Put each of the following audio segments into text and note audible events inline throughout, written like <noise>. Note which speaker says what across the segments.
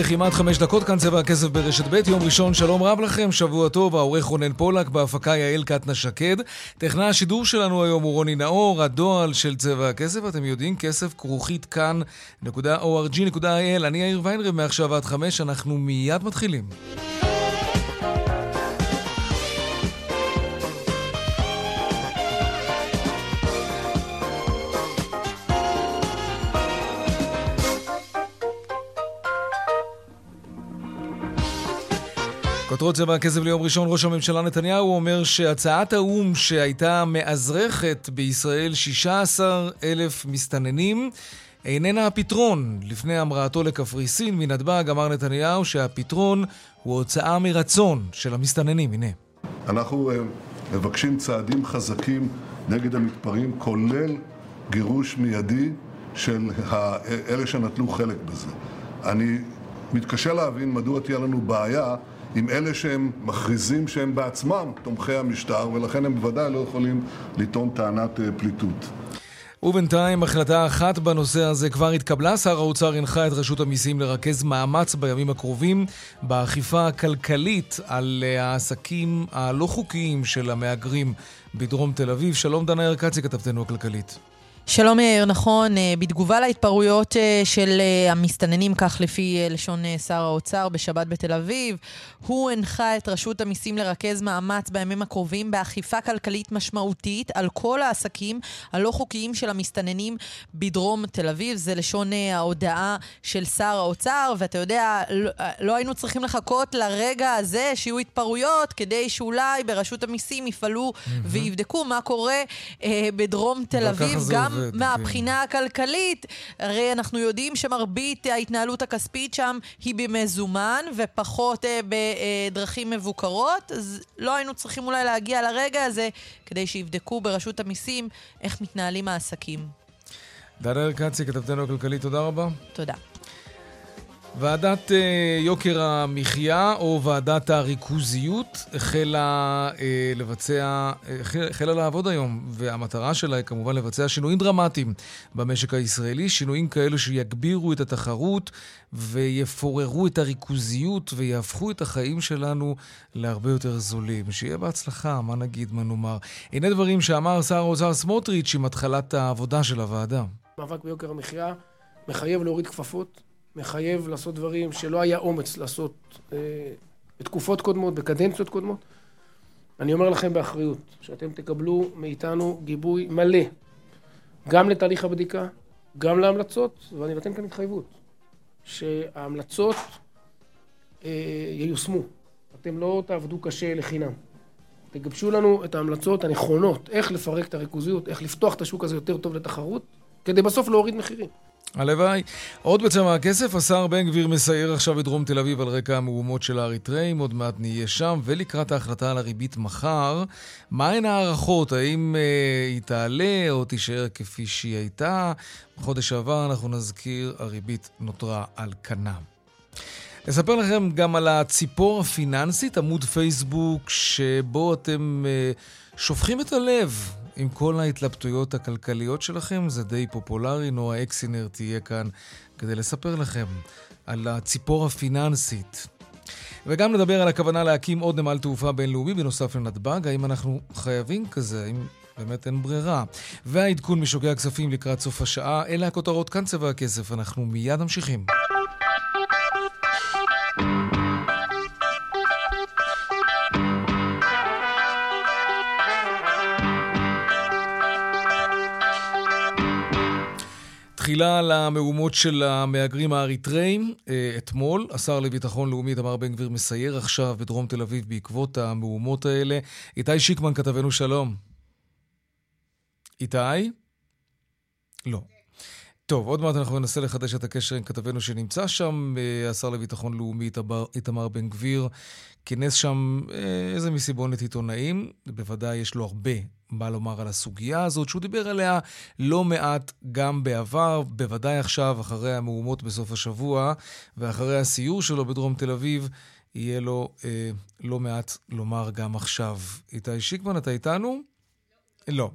Speaker 1: וכמעט חמש דקות, כאן צבע הכסף ברשת ב', יום ראשון, שלום רב לכם, שבוע טוב, העורך רונן פולק, בהפקה יעל קטנה שקד. טכנאי השידור שלנו היום הוא רוני נאור, הדועל של צבע הכסף, אתם יודעים, כסף כרוכית כאן.org.il, אני יאיר ויינרב, מעכשיו עד חמש, אנחנו מיד מתחילים. כותרות צבע הכסף ליום ראשון, ראש הממשלה נתניהו אומר שהצעת האו"ם שהייתה מאזרחת בישראל 16 אלף מסתננים איננה הפתרון. לפני המראתו לקפריסין מנתב"ג אמר נתניהו שהפתרון הוא הוצאה מרצון של המסתננים. הנה.
Speaker 2: אנחנו uh, מבקשים צעדים חזקים נגד המתפרעים, כולל גירוש מיידי של אלה שנטלו חלק בזה. אני מתקשה להבין מדוע תהיה לנו בעיה עם אלה שהם מכריזים שהם בעצמם תומכי המשטר, ולכן הם בוודאי לא יכולים לטעון טענת אה, פליטות.
Speaker 1: ובינתיים החלטה אחת בנושא הזה כבר התקבלה. שר האוצר הנחה את רשות המיסים לרכז מאמץ בימים הקרובים באכיפה הכלכלית על אה, העסקים הלא חוקיים של המהגרים בדרום תל אביב. שלום דנה ירקצי, כתבתנו הכלכלית.
Speaker 3: שלום יאיר, נכון, אה, בתגובה להתפרעויות אה, של אה, המסתננים, כך לפי לשון שר האוצר בשבת בתל אביב, הוא הנחה את רשות המיסים לרכז מאמץ בימים הקרובים באכיפה כלכלית משמעותית על כל העסקים הלא חוקיים של המסתננים בדרום תל אביב. זה לשון ההודעה של שר האוצר, ואתה יודע, לא, לא היינו צריכים לחכות לרגע הזה שיהיו התפרעויות, כדי שאולי ברשות המיסים יפעלו mm-hmm. ויבדקו מה קורה אה, בדרום תל אביב, גם עובד, מהבחינה כן. הכלכלית, הרי אנחנו יודעים שמרבית ההתנהלות הכספית שם היא במזומן ופחות אה, בדרכים מבוקרות, אז לא היינו צריכים אולי להגיע לרגע הזה כדי שיבדקו ברשות המיסים איך מתנהלים העסקים.
Speaker 1: דנה ארקצי, כתבתנו הכלכלית, תודה רבה.
Speaker 3: תודה.
Speaker 1: ועדת uh, יוקר המחיה, או ועדת הריכוזיות, החלה uh, לבצע, uh, החלה לעבוד היום, והמטרה שלה היא כמובן לבצע שינויים דרמטיים במשק הישראלי, שינויים כאלו שיגבירו את התחרות ויפוררו את הריכוזיות ויהפכו את החיים שלנו להרבה יותר זולים. שיהיה בהצלחה, מה נגיד, מה נאמר. הנה דברים שאמר שר האוצר סמוטריץ' עם התחלת העבודה של הוועדה.
Speaker 4: מאבק ביוקר המחיה מחייב להוריד כפפות. מחייב לעשות דברים שלא היה אומץ לעשות אה, בתקופות קודמות, בקדנציות קודמות. אני אומר לכם באחריות, שאתם תקבלו מאיתנו גיבוי מלא, גם לתהליך הבדיקה, גם להמלצות, ואני נותן כאן התחייבות, שההמלצות אה, ייושמו. אתם לא תעבדו קשה לחינם. תגבשו לנו את ההמלצות הנכונות, איך לפרק את הריכוזיות, איך לפתוח את השוק הזה יותר טוב לתחרות, כדי בסוף להוריד מחירים.
Speaker 1: הלוואי. עוד בצבע הכסף, השר בן גביר מסייר עכשיו בדרום תל אביב על רקע המהומות של האריתראים, עוד מעט נהיה שם, ולקראת ההחלטה על הריבית מחר, מהן ההערכות? האם אה, היא תעלה או תישאר כפי שהיא הייתה? בחודש שעבר, אנחנו נזכיר, הריבית נותרה על כנה. נספר לכם גם על הציפור הפיננסית, עמוד פייסבוק, שבו אתם אה, שופכים את הלב עם כל ההתלבטויות הכלכליות שלכם, זה די פופולרי. נועה אקסינר תהיה כאן כדי לספר לכם על הציפור הפיננסית. וגם נדבר על הכוונה להקים עוד נמל תעופה בינלאומי בנוסף לנתב"ג, האם אנחנו חייבים כזה, האם באמת אין ברירה. והעדכון משוקי הכספים לקראת סוף השעה, אלה הכותרות כאן צבע הכסף, אנחנו מיד ממשיכים. תחילה על המהומות של המהגרים האריתראים. אה, אתמול, השר לביטחון לאומי תמר בן גביר מסייר עכשיו בדרום תל אביב בעקבות המהומות האלה. איתי שיקמן, כתבנו שלום. איתי? לא. טוב, עוד מעט אנחנו ננסה לחדש את הקשר עם כתבנו שנמצא שם, אה, השר לביטחון לאומי איתמר בן גביר. כינס שם אה, איזה מסיבונת עיתונאים, בוודאי יש לו הרבה מה לומר על הסוגיה הזאת, שהוא דיבר עליה לא מעט גם בעבר, בוודאי עכשיו, אחרי המהומות בסוף השבוע, ואחרי הסיור שלו בדרום תל אביב, יהיה לו אה, לא מעט לומר גם עכשיו. איתי שיקמן, אתה איתנו? לא.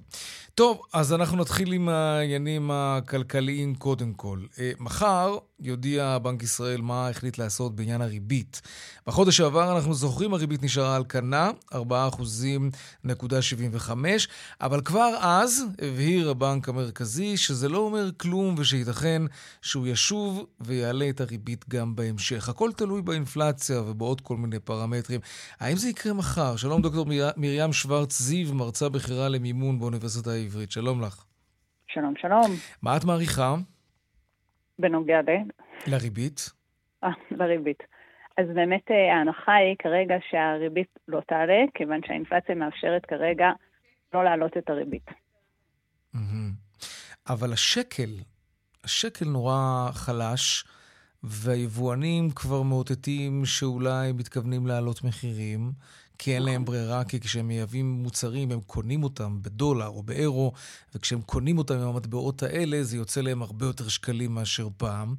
Speaker 1: טוב, אז אנחנו נתחיל עם העניינים הכלכליים קודם כל. אה, מחר יודיע בנק ישראל מה החליט לעשות בעניין הריבית. בחודש שעבר, אנחנו זוכרים, הריבית נשארה על כנה, 4.75%, אבל כבר אז הבהיר הבנק המרכזי שזה לא אומר כלום ושייתכן שהוא ישוב ויעלה את הריבית גם בהמשך. הכל תלוי באינפלציה ובעוד כל מיני פרמטרים. האם זה יקרה מחר? שלום, דוקטור מרים שוורץ זיו, מרצה בכירה למימון באוניברסיטה העברית. שלום לך.
Speaker 5: שלום, שלום.
Speaker 1: מה את מעריכה?
Speaker 5: בנוגע ל...
Speaker 1: לריבית?
Speaker 5: אה, לריבית. אז באמת אה, ההנחה היא כרגע שהריבית לא תעלה, כיוון שהאינפלציה מאפשרת כרגע לא להעלות את הריבית.
Speaker 1: אבל השקל, השקל נורא חלש, והיבואנים כבר מאותתים שאולי מתכוונים להעלות מחירים. כי אין להם ברירה, כי כשהם מייבאים מוצרים, הם קונים אותם בדולר או באירו, וכשהם קונים אותם עם המטבעות האלה, זה יוצא להם הרבה יותר שקלים מאשר פעם.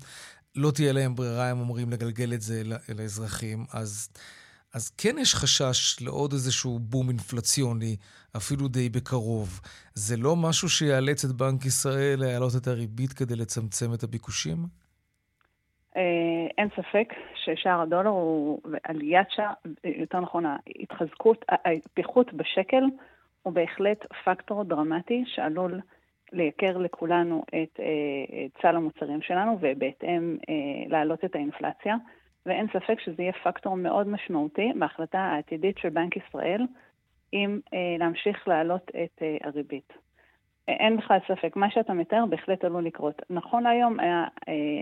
Speaker 1: לא תהיה להם ברירה, הם אומרים, לגלגל את זה לאזרחים. אז, אז כן יש חשש לעוד איזשהו בום אינפלציוני, אפילו די בקרוב. זה לא משהו שיאלץ את בנק ישראל להעלות את הריבית כדי לצמצם את הביקושים?
Speaker 5: אה, אין ספק ששער הדולר הוא עליית שער, יותר נכון, ההתחזקות, הפיחות בשקל הוא בהחלט פקטור דרמטי שעלול לייקר לכולנו את, אה, סל המוצרים שלנו ובהתאם אה, להעלות את האינפלציה. ואין ספק שזה יהיה פקטור מאוד משמעותי בהחלטה העתידית של בנק ישראל אם להמשיך להעלות את הריבית. אין בכלל ספק, מה שאתה מתאר בהחלט עלול לקרות. נכון להיום, אה,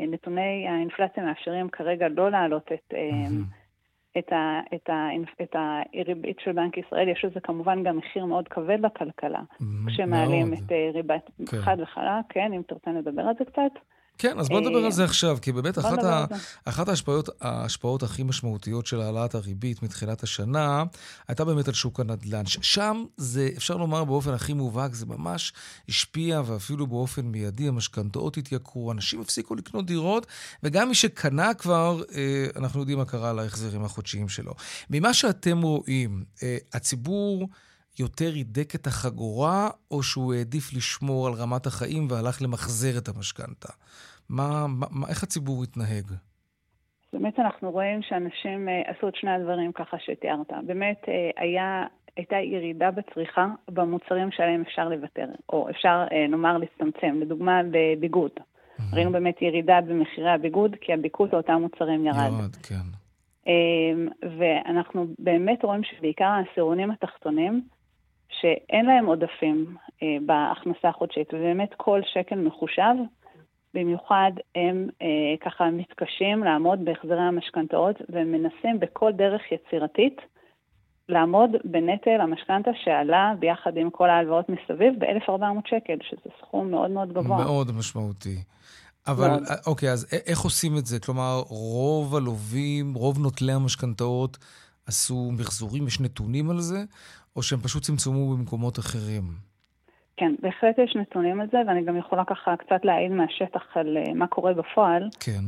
Speaker 5: נתוני האינפלציה מאפשרים כרגע לא להעלות את, mm-hmm. את, ה, את, ה, את הריבית של בנק ישראל, יש לזה כמובן גם מחיר מאוד כבד לכלכלה. כשמעלים. את אה, ריבית כן. חד וחלק, כן, אם תרצה לדבר על זה קצת.
Speaker 1: כן, אז בוא נדבר על זה אה, עכשיו, כי באמת אחת, ה... אחת ההשפעות, ההשפעות הכי משמעותיות של העלאת הריבית מתחילת השנה, הייתה באמת על שוק הנדל"ן. שם זה, אפשר לומר באופן הכי מובהק, זה ממש השפיע, ואפילו באופן מיידי המשכנתאות התייקרו, אנשים הפסיקו לקנות דירות, וגם מי שקנה כבר, אה, אנחנו יודעים מה קרה להחזרים החודשיים שלו. ממה שאתם רואים, אה, הציבור... יותר הידק את החגורה, או שהוא העדיף לשמור על רמת החיים והלך למחזר את המשכנתה? מה, מה, איך הציבור התנהג?
Speaker 5: באמת אנחנו רואים שאנשים uh, עשו את שני הדברים ככה שתיארת. באמת uh, היה, הייתה ירידה בצריכה במוצרים שעליהם אפשר לוותר, או אפשר, uh, נאמר, להצטמצם. לדוגמה, בביגוד. Mm-hmm. ראינו באמת ירידה במחירי הביגוד, כי הביקוש לאותם מוצרים ירד. ירד,
Speaker 1: כן.
Speaker 5: Uh, ואנחנו באמת רואים שבעיקר העשירונים התחתונים, שאין להם עודפים uh, בהכנסה החודשית, ובאמת כל שקל מחושב, במיוחד הם אה, ככה מתקשים לעמוד בהחזרי המשכנתאות ומנסים בכל דרך יצירתית לעמוד בנטל המשכנתה שעלה ביחד עם כל ההלוואות מסביב ב-1,400 שקל, שזה סכום מאוד מאוד גבוה.
Speaker 1: מאוד משמעותי. אבל, מאוד. אוקיי, אז איך עושים את זה? כלומר, רוב הלווים, רוב נוטלי המשכנתאות עשו מחזורים, יש נתונים על זה, או שהם פשוט צמצמו במקומות אחרים?
Speaker 5: כן, בהחלט יש נתונים על זה, ואני גם יכולה ככה קצת להעיד מהשטח על uh, מה קורה בפועל.
Speaker 1: כן.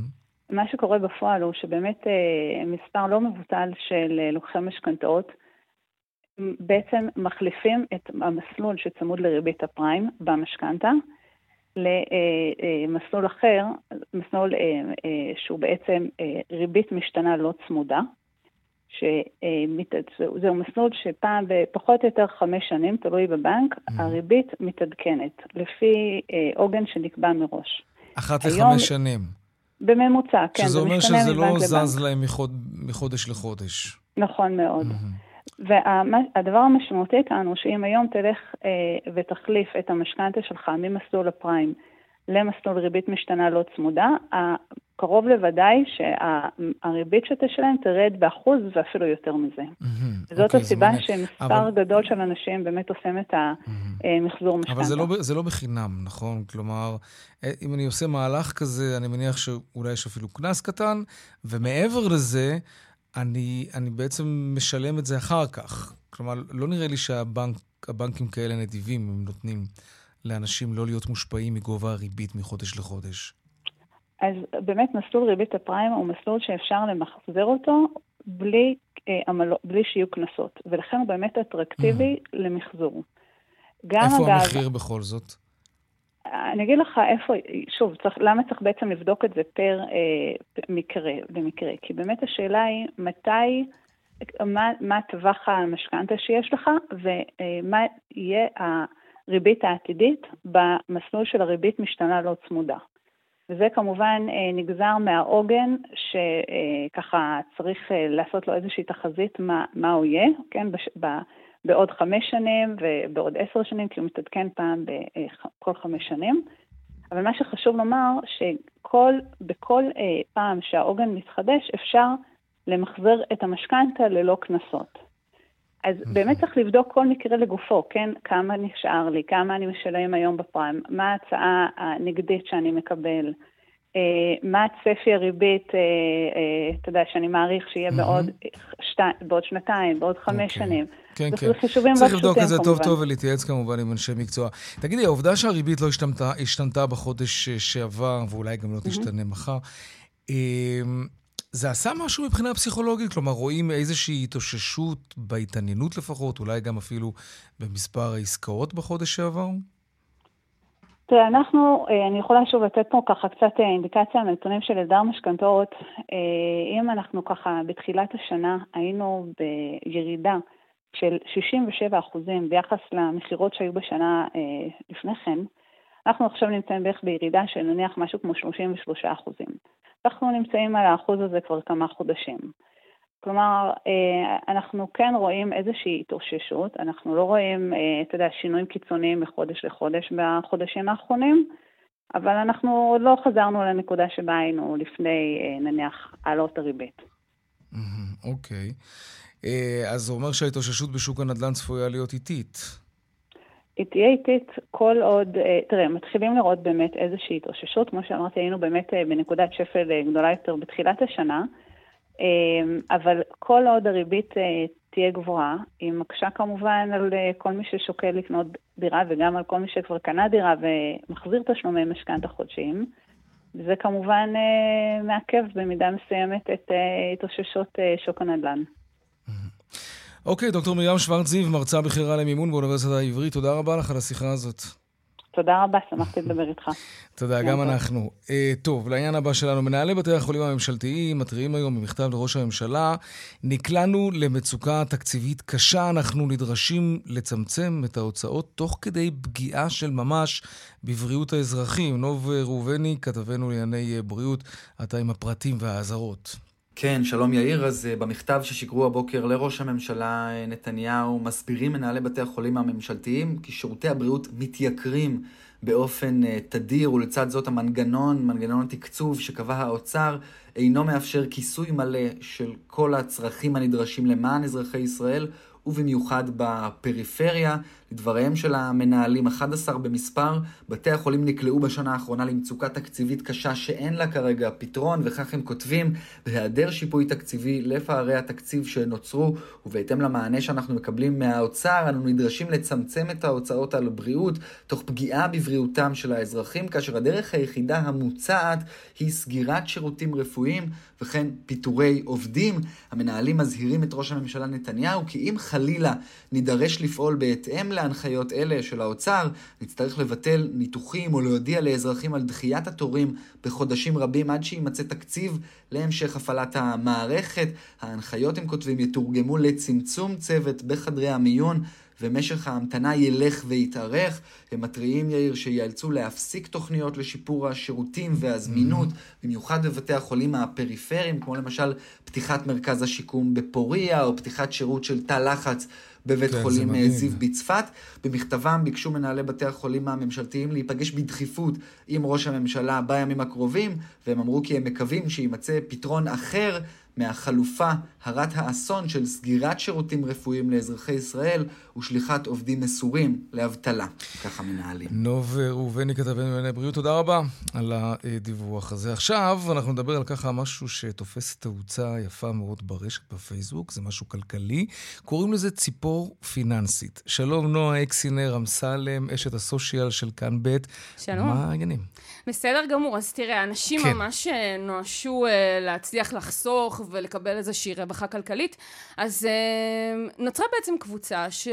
Speaker 5: מה שקורה בפועל הוא שבאמת uh, מספר לא מבוטל של uh, לוקחי משכנתאות בעצם מחליפים את המסלול שצמוד לריבית הפריים במשכנתה למסלול אחר, מסלול שהוא בעצם ריבית משתנה לא צמודה. שזהו מסלול שפעם בפחות או יותר חמש שנים, תלוי בבנק, mm. הריבית מתעדכנת לפי אה, עוגן שנקבע מראש.
Speaker 1: אחת היום, לחמש שנים.
Speaker 5: בממוצע, כן.
Speaker 1: שזה אומר שזה לא זז לבנק. להם מחוד, מחודש לחודש.
Speaker 5: נכון מאוד. Mm-hmm. והדבר המשמעותי כאן הוא שאם היום תלך אה, ותחליף את המשכנתה שלך ממסלול הפריים למסלול ריבית משתנה לא צמודה, קרוב לוודאי שהריבית שתשלם תרד באחוז ואפילו יותר מזה. Mm-hmm, זאת אוקיי, הסיבה שמספר אבל... גדול של אנשים באמת עושים את המחזור משכנתה.
Speaker 1: אבל זה לא, זה לא בחינם, נכון? כלומר, אה, אם אני עושה מהלך כזה, אני מניח שאולי יש אפילו קנס קטן, ומעבר לזה, אני, אני בעצם משלם את זה אחר כך. כלומר, לא נראה לי שהבנקים כאלה נדיבים, הם נותנים לאנשים לא להיות מושפעים מגובה הריבית מחודש לחודש.
Speaker 5: אז באמת מסלול ריבית הפריים הוא מסלול שאפשר למחזר אותו בלי, אה, עמל... בלי שיהיו קנסות, ולכן הוא באמת אטרקטיבי mm-hmm. למחזור.
Speaker 1: איפה אגב, המחיר בכל זאת?
Speaker 5: אני אגיד לך איפה, שוב, צריך, למה צריך בעצם לבדוק את זה פר אה, מקרה למקרה? כי באמת השאלה היא מתי, מה, מה טווח המשכנתה שיש לך ומה יהיה הריבית העתידית במסלול של הריבית משתנה לא צמודה. וזה כמובן אה, נגזר מהעוגן שככה צריך אה, לעשות לו איזושהי תחזית מה, מה הוא יהיה, כן, בש, ב, בעוד חמש שנים ובעוד עשר שנים, כי הוא מתעדכן פעם בכל אה, חמש שנים. אבל מה שחשוב לומר, שבכל פעם שהעוגן מתחדש, אפשר למחזר את המשכנתה ללא קנסות. אז אוקיי. באמת צריך לבדוק כל מקרה לגופו, כן? כמה נשאר לי, כמה אני משלם היום בפריים, מה ההצעה הנגדית שאני מקבל, אה, מה צפי הריבית, אה, אה, אתה יודע, שאני מעריך שיהיה בעוד, שתי, בעוד שנתיים, בעוד חמש okay. אוקיי. שנים.
Speaker 1: כן, כן. צריך לבדוק את זה טוב טוב ולהתייעץ כמובן עם אנשי מקצוע. תגידי, העובדה שהריבית לא השתנתה, השתנתה בחודש שעבר, ואולי גם לא תשתנה מחר, זה עשה משהו מבחינה פסיכולוגית? כלומר, רואים איזושהי התאוששות בהתעניינות לפחות, אולי גם אפילו במספר העסקאות בחודש שעבר?
Speaker 5: תראה, אנחנו, אה, אני יכולה שוב לתת פה ככה קצת אה, אינדיקציה על נתונים של אלדר משכנתאות. אה, אם אנחנו ככה בתחילת השנה היינו בירידה של 67 אחוזים ביחס למכירות שהיו בשנה לפני כן, אנחנו עכשיו נמצאים בערך בירידה של נניח משהו כמו 33 אחוזים. אנחנו נמצאים על האחוז הזה כבר כמה חודשים. כלומר, אה, אנחנו כן רואים איזושהי התאוששות, אנחנו לא רואים, אה, אתה יודע, שינויים קיצוניים מחודש לחודש בחודשים האחרונים, אבל אנחנו עוד לא חזרנו לנקודה שבה היינו לפני, אה, נניח, העלות הריבית.
Speaker 1: אוקיי. אז זה אומר שההתאוששות בשוק הנדל"ן צפויה להיות איטית.
Speaker 5: היא תהיה איטית כל עוד, אה, תראה, מתחילים לראות באמת איזושהי התאוששות, כמו שאמרתי, היינו באמת אה, בנקודת שפל אה, גדולה יותר בתחילת השנה, אבל כל עוד הריבית תהיה גבוהה, היא מקשה כמובן על כל מי ששוקל לקנות דירה וגם על כל מי שכבר קנה דירה ומחזיר תשלומי משכנתה חודשיים. וזה כמובן מעכב במידה מסוימת את התאוששות שוק הנדל"ן.
Speaker 1: אוקיי, דוקטור מרים שוורץ זיו, מרצה בכירה למימון באוניברסיטה העברית, תודה רבה לך על השיחה הזאת.
Speaker 5: תודה רבה, שמחתי לדבר איתך.
Speaker 1: תודה, גם אנחנו. Uh, טוב, לעניין הבא שלנו, מנהלי בתי החולים הממשלתיים מתריעים היום במכתב לראש הממשלה, נקלענו למצוקה תקציבית קשה, אנחנו נדרשים לצמצם את ההוצאות תוך כדי פגיעה של ממש בבריאות האזרחים. נוב ראובני, כתבנו לענייני בריאות, אתה עם הפרטים והאזהרות.
Speaker 6: כן, שלום יאיר. אז uh, במכתב ששיגרו הבוקר לראש הממשלה uh, נתניהו, מסבירים מנהלי בתי החולים הממשלתיים כי שירותי הבריאות מתייקרים באופן uh, תדיר, ולצד זאת המנגנון, מנגנון התקצוב שקבע האוצר, אינו מאפשר כיסוי מלא של כל הצרכים הנדרשים למען אזרחי ישראל, ובמיוחד בפריפריה. לדבריהם של המנהלים, 11 במספר, בתי החולים נקלעו בשנה האחרונה למצוקה תקציבית קשה שאין לה כרגע פתרון, וכך הם כותבים, בהיעדר שיפוי תקציבי לפערי התקציב שנוצרו, ובהתאם למענה שאנחנו מקבלים מהאוצר, אנו נדרשים לצמצם את ההוצאות על בריאות, תוך פגיעה בבריאותם של האזרחים, כאשר הדרך היחידה המוצעת היא סגירת שירותים רפואיים, וכן פיטורי עובדים. המנהלים מזהירים את ראש הממשלה נתניהו, כי אם חלילה נידרש לפעול בהתאם להנחיות אלה של האוצר, נצטרך לבטל ניתוחים או להודיע לאזרחים על דחיית התורים בחודשים רבים עד שיימצא תקציב להמשך הפעלת המערכת. ההנחיות, הם כותבים, יתורגמו לצמצום צוות בחדרי המיון. ומשך ההמתנה ילך ויתארך. הם מתריעים, יאיר, שיאלצו להפסיק תוכניות לשיפור השירותים והזמינות, mm-hmm. במיוחד בבתי החולים הפריפריים, כמו למשל פתיחת מרכז השיקום בפוריה, או פתיחת שירות של תא לחץ בבית
Speaker 1: כן,
Speaker 6: חולים אה. זיו בצפת. במכתבם ביקשו מנהלי בתי החולים הממשלתיים להיפגש בדחיפות עם ראש הממשלה בימים הקרובים, והם אמרו כי הם מקווים שיימצא פתרון אחר מהחלופה הרת האסון של סגירת שירותים רפואיים לאזרחי ישראל ושליחת עובדים מסורים לאבטלה. ככה מנהלים.
Speaker 1: נוב ראובני כתבנו בענייני בריאות, תודה רבה על הדיווח הזה. עכשיו אנחנו נדבר על ככה משהו שתופס תאוצה יפה מאוד ברשת בפייסבוק, זה משהו כלכלי. קוראים לזה ציפור פיננסית. שלום נועה אקסינר אמסלם, אשת הסושיאל של כאן ב'.
Speaker 7: שלום.
Speaker 1: מה העניינים?
Speaker 7: בסדר גמור, אז תראה, אנשים
Speaker 1: כן.
Speaker 7: ממש אה, נואשו אה, להצליח לחסוך ולקבל איזושהי רווחה כלכלית, אז אה, נוצרה בעצם קבוצה ש...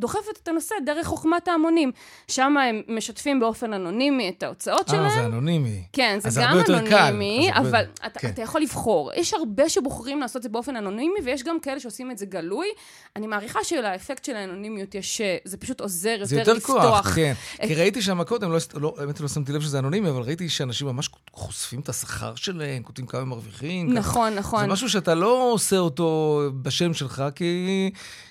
Speaker 7: דוחפת את הנושא דרך חוכמת ההמונים. שם הם משתפים באופן אנונימי את ההוצאות שלהם.
Speaker 1: אה, זה אנונימי.
Speaker 7: כן, זה גם
Speaker 1: יותר קל.
Speaker 7: אנונימי,
Speaker 1: אז הרבה-
Speaker 7: אבל אתה,
Speaker 1: כן.
Speaker 7: אתה יכול לבחור. יש הרבה שבוחרים לעשות את זה באופן אנונימי, ויש גם כאלה שעושים את זה גלוי. אני מעריכה שלאפקט של האנונימיות יש, אה, זה פשוט עוזר
Speaker 1: זה
Speaker 7: יותר
Speaker 1: יותר כוח,
Speaker 7: לפתוח.
Speaker 1: כן.
Speaker 7: את-
Speaker 1: כי ראיתי שם קודם, לא, לא, האמת לא שמתי לב שזה אנונימי, אבל ראיתי שאנשים ממש חושפים את השכר שלהם, כותבים כמה הם מרוויחים.
Speaker 7: נכון, נכון.
Speaker 1: זה משהו שאתה לא עושה אותו בשם שלך, כי,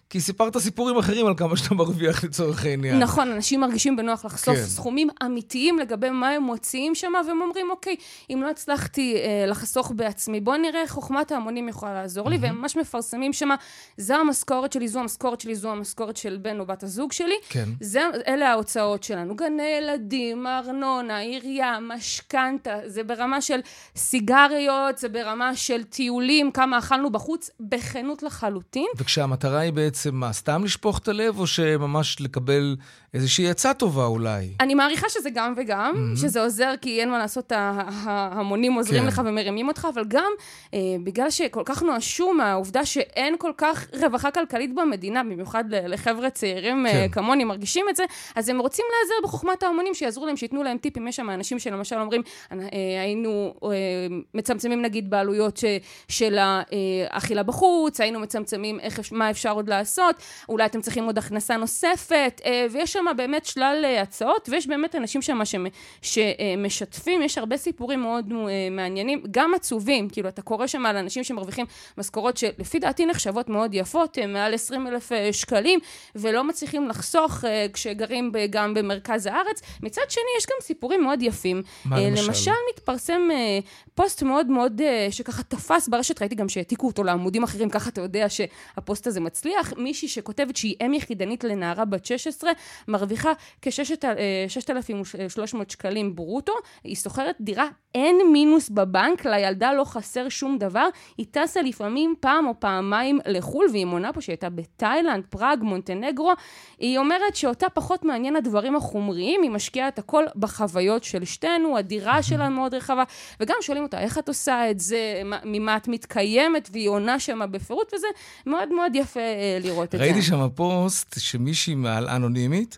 Speaker 1: כי סיפרת סיפורים אחרים על כמה שאתה מרוויח לצורך העניין.
Speaker 7: נכון, אנשים מרגישים בנוח לחשוף
Speaker 1: כן.
Speaker 7: סכומים אמיתיים לגבי מה הם מוציאים שם, והם אומרים, אוקיי, אם לא הצלחתי אה, לחסוך בעצמי, בוא נראה איך חוכמת ההמונים יכולה לעזור לי, והם ממש מפרסמים שם, זו המשכורת שלי, זו המשכורת שלי, זו המשכורת של בן או בת הזוג שלי.
Speaker 1: כן.
Speaker 7: זה, אלה ההוצאות שלנו, גני ילדים, ארנונה, עירייה, משכנתה, זה ברמה של סיגריות, זה ברמה של טיולים, כמה אכלנו בחוץ, בכנות לחלוטין.
Speaker 1: וכשהמטרה היא בעצם מה, סתם לשפוך את הלב, או שממש לקבל איזושהי עצה טובה אולי?
Speaker 7: אני מעריכה שזה גם וגם, mm-hmm. שזה עוזר כי אין מה לעשות, ההמונים עוזרים
Speaker 1: כן.
Speaker 7: לך ומרימים אותך, אבל גם אה, בגלל שכל כך נואשו מהעובדה שאין כל כך רווחה כלכלית במדינה, במיוחד לחבר'ה צעירים
Speaker 1: כן.
Speaker 7: אה, כמוני מרגישים את זה, אז הם רוצים להיעזר בחוכמת ההמונים, שיעזרו להם, שייתנו להם טיפים. יש שם אנשים שלמשל אומרים, אה, היינו אה, מצמצמים נגיד בעלויות ש, של האכילה בחוץ, היינו מצמצמים איך, מה אפשר עוד לעשות, אולי אתם צריכים עוד הכנסה נוספת, אה, ויש שם באמת שלל אה, הצעות, ויש באמת אנשים שם שמ- שמשתפים, יש הרבה סיפורים מאוד אה, מעניינים, גם עצובים, כאילו אתה קורא שם על אנשים שמרוויחים משכורות שלפי דעתי נחשבות מאוד יפות, אה, מעל 20 אלף שקלים, ולא מצליחים לחסוך כשגרים גם במרכז הארץ. מצד שני, יש גם סיפורים מאוד יפים.
Speaker 1: מה למשל?
Speaker 7: למשל, מתפרסם פוסט מאוד מאוד, שככה תפס ברשת, ראיתי גם שהעתיקו אותו לעמודים אחרים, ככה אתה יודע שהפוסט הזה מצליח. מישהי שכותבת שהיא אם יחידנית לנערה בת 16, מרוויחה כ-6,300 שקלים ברוטו, היא שוכרת דירה, אין מינוס בבנק, לילדה לא חסר שום דבר, היא טסה לפעמים פעם או פעמיים לחו"ל, והיא מונה פה שהיא הייתה בתאילנד, פראג, מונטנגרו. היא אומרת שאותה פחות מעניין הדברים החומריים, היא משקיעה את הכל בחוויות של שתינו, הדירה שלה מאוד רחבה, וגם שואלים אותה, איך את עושה את זה, מה- ממה את מתקיימת, והיא עונה שמה בפירוט, וזה מאוד מאוד יפה אה, לראות את זה.
Speaker 1: ראיתי שם פוסט שמישהי מעל אנונימית,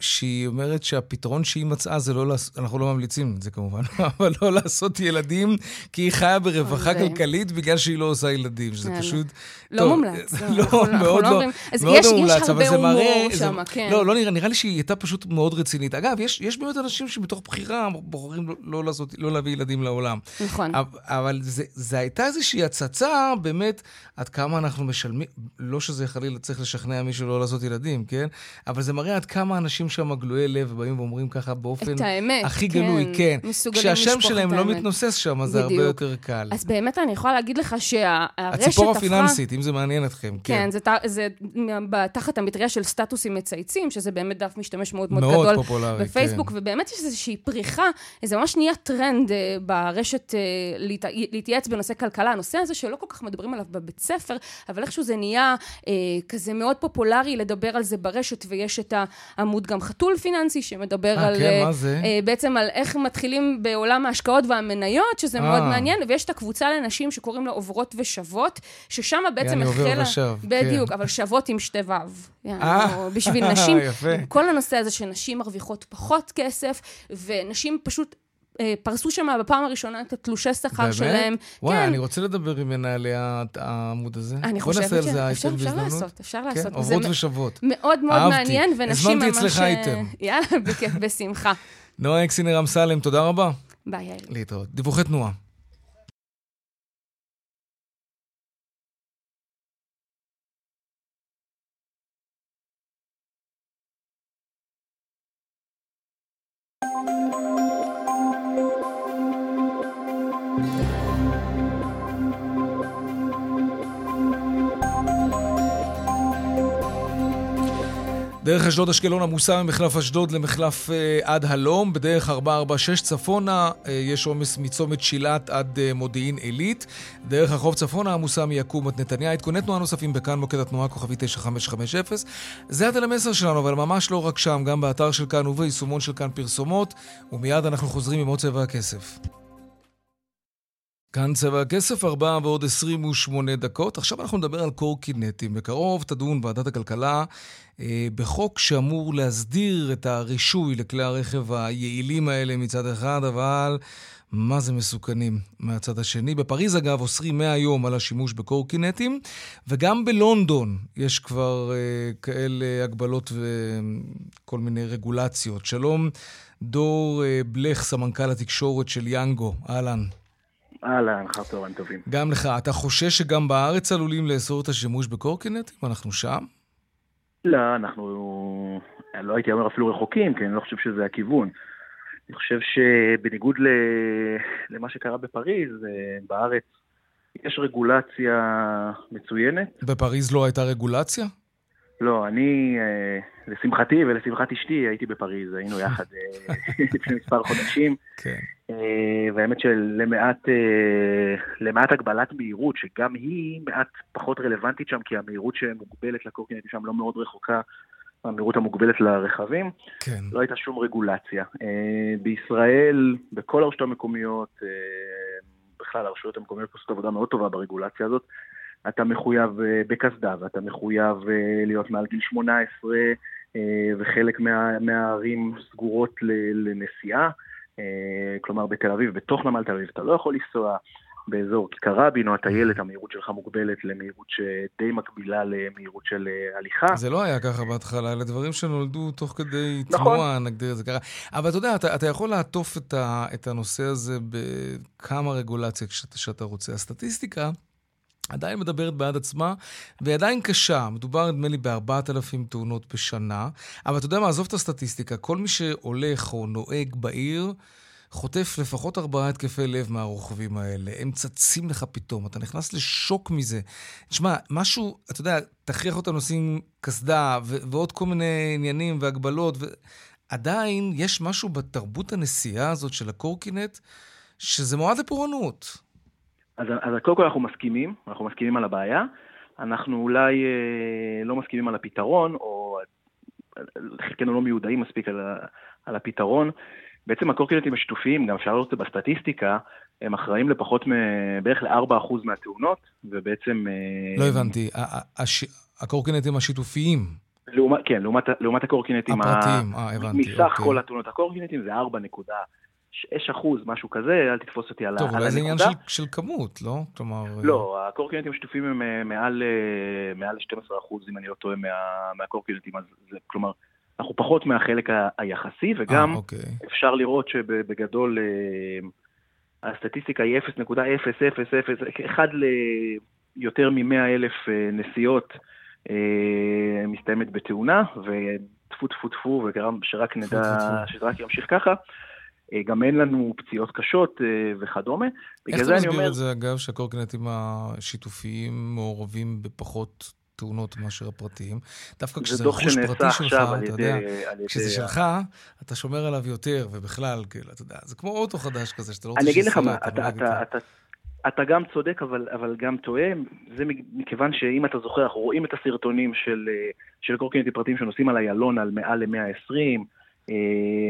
Speaker 1: שהיא אומרת שהפתרון שהיא מצאה זה לא לעשות, אנחנו לא ממליצים את זה כמובן, <laughs> אבל לא לעשות ילדים, כי היא חיה ברווחה
Speaker 7: זה-
Speaker 1: כלכלית בגלל שהיא לא עושה ילדים, שזה. פשוט...
Speaker 7: לא מומלץ. <laughs>
Speaker 1: לא,
Speaker 7: אנחנו
Speaker 1: מאוד
Speaker 7: לא
Speaker 1: לא,
Speaker 7: אז
Speaker 1: מאוד
Speaker 7: יש-
Speaker 1: לא
Speaker 7: יש
Speaker 1: מומלץ,
Speaker 7: הרבה
Speaker 1: אבל זה
Speaker 7: הומור
Speaker 1: מראה... זה-
Speaker 7: שם, כן.
Speaker 1: לא, לא נראה, נראה לי שהיא הייתה פשוט מאוד רצינית. אגב, יש, באמת אנשים שמתוך בחירה בוחרים לא, לא, לעשות, לא להביא ילדים לעולם.
Speaker 7: נכון.
Speaker 1: אבל, אבל זה, זה הייתה איזושהי הצצה, באמת, עד כמה אנחנו משלמים, לא שזה חלילה צריך לשכנע מישהו לא לעשות ילדים, כן? אבל זה מראה עד כמה אנשים שם גלויי לב ובאים ואומרים ככה באופן
Speaker 7: את האמת,
Speaker 1: הכי
Speaker 7: כן.
Speaker 1: גלוי, כן. כשהשם שלהם לא
Speaker 7: האמת.
Speaker 1: מתנוסס שם, אז זה הרבה. יותר קל.
Speaker 7: אז באמת אני יכולה להגיד לך שהרשת הפכה...
Speaker 1: הציפור הפיננסית, אם זה מעניין אתכם, כן.
Speaker 7: כן, זה, זה ב- תחת המטריה של סטטוסים מצייצים, שזה באמת דף משתמש מאוד מאוד,
Speaker 1: מאוד
Speaker 7: גדול
Speaker 1: פופולרי,
Speaker 7: בפייסבוק,
Speaker 1: כן.
Speaker 7: ובאמת יש איזושהי פריחה, זה ממש נהיה טרנד אה, ברשת אה, להת... להתייעץ בנושא כלכלה. הנושא הזה שלא כל כך מדברים עליו בבית ספר, אבל איכשהו זה נהיה אה, כזה מאוד פופולרי לדבר על זה ברשת, ויש את העמוד גם חתול פיננסי, שמדבר
Speaker 1: אה,
Speaker 7: על...
Speaker 1: כן, מה זה?
Speaker 7: אה, בעצם על איך מתחילים בעולם ההשקעות והמניות, שזה מאוד
Speaker 1: אה.
Speaker 7: מעניין, ויש את הקבוצה לנשים שקוראים לה עוברות ושוות, ששם בעצם
Speaker 1: יעני עובר
Speaker 7: החלה...
Speaker 1: ושב,
Speaker 7: בדיוק,
Speaker 1: כן.
Speaker 7: אבל שוות עם שתי ו'. יעני,
Speaker 1: אה,
Speaker 7: או בשביל נשים. <laughs> כל הנושא הזה שנשים מרוויחות פחות כסף, ונשים פשוט... אה, פרסו שם בפעם הראשונה את התלושי שכר שלהם.
Speaker 1: וואי,
Speaker 7: כן.
Speaker 1: אני רוצה לדבר עם מנהלי העמוד הזה.
Speaker 7: אני חושבת ש...
Speaker 1: בוא נעשה על זה אייטם בהזדמנות.
Speaker 7: אפשר לעשות, אפשר
Speaker 1: כן?
Speaker 7: לעשות.
Speaker 1: עוברות ושוות.
Speaker 7: מאוד מאוד
Speaker 1: אהבתי.
Speaker 7: מעניין, ונשים ממש...
Speaker 1: הזמנתי אצלך
Speaker 7: אה,
Speaker 1: אייטם.
Speaker 7: יאללה, <laughs> בכיף, בשמחה.
Speaker 1: נועה אקסינר אמסלם, תודה רבה.
Speaker 7: ביי, יאללה.
Speaker 1: להתראות. דיווחי תנועה. thank you דרך אשדוד אשקלון עמוסה ממחלף אשדוד למחלף אה, עד הלום, בדרך 446 צפונה אה, יש עומס מצומת שילת עד אה, מודיעין עילית, דרך החוף צפונה עמוסה מיקום עד נתניה. עדכוני תנועה נוספים בכאן מוקד התנועה כוכבי 9550. זה הטלמסר שלנו, אבל ממש לא רק שם, גם באתר של כאן וביישומון של כאן פרסומות, ומיד אנחנו חוזרים עם עוד צבע הכסף. כאן צבע הכסף, 4 ועוד 28 דקות. עכשיו אנחנו נדבר על קורקינטים. בקרוב תדון ועדת הכלכלה אה, בחוק שאמור להסדיר את הרישוי לכלי הרכב היעילים האלה מצד אחד, אבל מה זה מסוכנים מהצד השני. בפריז, אגב, אוסרים 100 יום על השימוש בקורקינטים, וגם בלונדון יש כבר אה, כאלה הגבלות וכל מיני רגולציות. שלום, דור אה, בלך, סמנכ"ל התקשורת של יאנגו. אהלן.
Speaker 8: אהלן, אחר צהריים טובים.
Speaker 1: גם לך. אתה חושש שגם בארץ עלולים לאסור את השימוש בקורקינטים? אנחנו שם?
Speaker 8: לא, אנחנו... לא הייתי אומר אפילו רחוקים, כי אני לא חושב שזה הכיוון. אני חושב שבניגוד ל... למה שקרה בפריז, אה, בארץ יש רגולציה מצוינת.
Speaker 1: בפריז לא הייתה רגולציה?
Speaker 8: לא, אני, אה, לשמחתי ולשמחת אשתי, הייתי בפריז, היינו יחד אה, <laughs> לפני מספר חודשים. כן. אה, והאמת שלמעט למעט הגבלת מהירות, שגם היא מעט פחות רלוונטית שם, כי המהירות שמוגבלת לקורקינט שם לא מאוד רחוקה מהמהירות המוגבלת לרכבים, כן. לא הייתה שום רגולציה. בישראל, בכל הרשויות המקומיות, בכלל הרשויות המקומיות עושות עבודה מאוד טובה ברגולציה הזאת. אתה מחויב אה, בקסדה, ואתה מחויב אה, להיות מעל גיל 18, אה, וחלק מה, מהערים סגורות לנסיעה. כלומר, בתל אביב, בתוך נמל תל אביב, אתה לא יכול לנסוע באזור כיכר רבין או הטיילת, המהירות שלך מוגבלת למהירות שדי מקבילה למהירות של הליכה.
Speaker 1: זה לא היה ככה בהתחלה, אלה דברים שנולדו תוך כדי נכון. תנועה, נגדיר את זה ככה. אבל אתה יודע, אתה, אתה יכול לעטוף את, ה, את הנושא הזה בכמה רגולציה שאתה, שאתה רוצה. הסטטיסטיקה... עדיין מדברת בעד עצמה, והיא עדיין קשה. מדובר, נדמה לי, ב-4,000 תאונות בשנה. אבל אתה יודע מה, עזוב את הסטטיסטיקה. כל מי שהולך או נוהג בעיר, חוטף לפחות ארבעה התקפי לב מהרוכבים האלה. הם צצים לך פתאום, אתה נכנס לשוק מזה. תשמע, משהו, אתה יודע, תכריח אותם לשים קסדה ו- ועוד כל מיני עניינים והגבלות, ועדיין יש משהו בתרבות הנסיעה הזאת של הקורקינט, שזה מועד לפורענות.
Speaker 8: אז, אז קודם כל אנחנו מסכימים, אנחנו מסכימים על הבעיה, אנחנו אולי אה, לא מסכימים על הפתרון, או חלקנו לא מיודעים מספיק על, על הפתרון. בעצם הקורקינטים השיתופיים, גם אפשר לראות את זה בסטטיסטיקה, הם אחראים לפחות בערך ל-4% מהתאונות, ובעצם...
Speaker 1: אה, לא הבנתי, הש... הקורקינטים השיתופיים.
Speaker 8: לעומת, כן, לעומת, לעומת הקורקינטים
Speaker 1: הפרטיים, אה, הבנתי.
Speaker 8: מסך אוקיי. כל התאונות הקורקינטים זה 4 נקודה. 6 אחוז, משהו כזה, אל תתפוס אותי על הנקודה.
Speaker 1: טוב, אולי זה עניין של, של כמות, לא? כלומר...
Speaker 8: לא, הקורקינטים השיתופיים הם אה, מעל, אה, מעל 12 אחוז, אם אני לא טועה, מה, מהקורקינטים, אז זה, כלומר, אנחנו פחות מהחלק ה, היחסי, וגם 아, אוקיי. אפשר לראות שבגדול אה, הסטטיסטיקה היא 0.000, אחד ליותר מ-100 אלף נסיעות מסתיימת בתאונה, וטפו טפו טפו, וגרם שרק נדע, שזה רק ימשיך ככה. אה, גם אין לנו פציעות קשות אה, וכדומה.
Speaker 1: איך אתה מסביר אומר... את זה, אגב, שהקורקינטים השיתופיים מעורבים בפחות תאונות מאשר הפרטיים? דווקא כשזה רכוש פרטי שלך, אתה יודע, כשזה שלך, אתה שומר עליו יותר, ובכלל, כאילו, אתה יודע, זה כמו אוטו חדש כזה, שאתה לא רוצה
Speaker 8: שיסלט. אני אגיד לך מה, אתה, אתה גם צודק, אבל, אבל גם טועה. זה מכיוון שאם אתה זוכר, אנחנו רואים את הסרטונים של, אה, של קורקינטים פרטיים שנוסעים על איילון על מעל ל-120,
Speaker 1: אה,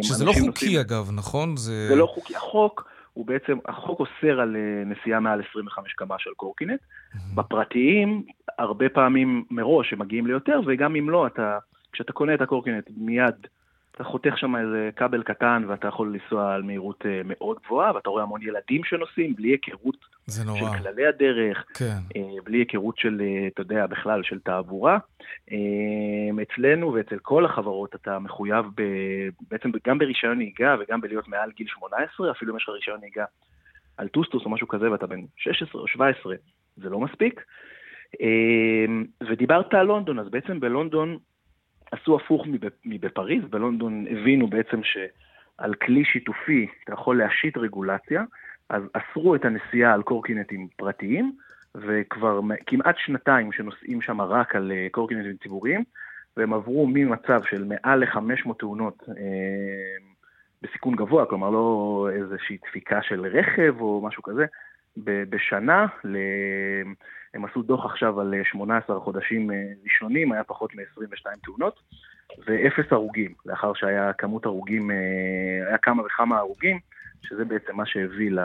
Speaker 1: שזה לא חוקי נוסעים... אגב, נכון?
Speaker 8: זה... זה לא חוקי. החוק הוא בעצם, החוק אוסר על אה, נסיעה מעל 25 קמ"ש של קורקינט. Mm-hmm. בפרטיים, הרבה פעמים מראש הם מגיעים ליותר, וגם אם לא, אתה, כשאתה קונה את הקורקינט מיד אתה חותך שם איזה כבל קטן ואתה יכול לנסוע על מהירות אה, מאוד גבוהה, ואתה רואה המון ילדים שנוסעים בלי היכרות של כללי הדרך, כן. אה, בלי היכרות של, אה, אתה יודע, בכלל של תעבורה. אצלנו ואצל כל החברות אתה מחויב ב, בעצם גם ברישיון נהיגה וגם בלהיות מעל גיל 18, אפילו אם יש לך רישיון נהיגה על טוסטוס או משהו כזה ואתה בן 16 או 17, זה לא מספיק. ודיברת על לונדון, אז בעצם בלונדון עשו הפוך מבפריז, בלונדון הבינו בעצם על כלי שיתופי אתה יכול להשית רגולציה, אז אסרו את הנסיעה על קורקינטים פרטיים, וכבר כמעט שנתיים שנוסעים שם רק על אה, קורקינטים ציבוריים, והם עברו ממצב של מעל ל-500 תאונות אה, בסיכון גבוה, כלומר לא איזושהי דפיקה של רכב או משהו כזה, בשנה, ל... הם עשו דוח עכשיו על 18 חודשים אה, ראשונים, היה פחות מ-22 תאונות, ואפס הרוגים, לאחר שהיה כמות הרוגים, אה, היה כמה וכמה הרוגים, שזה בעצם מה שהביא ל...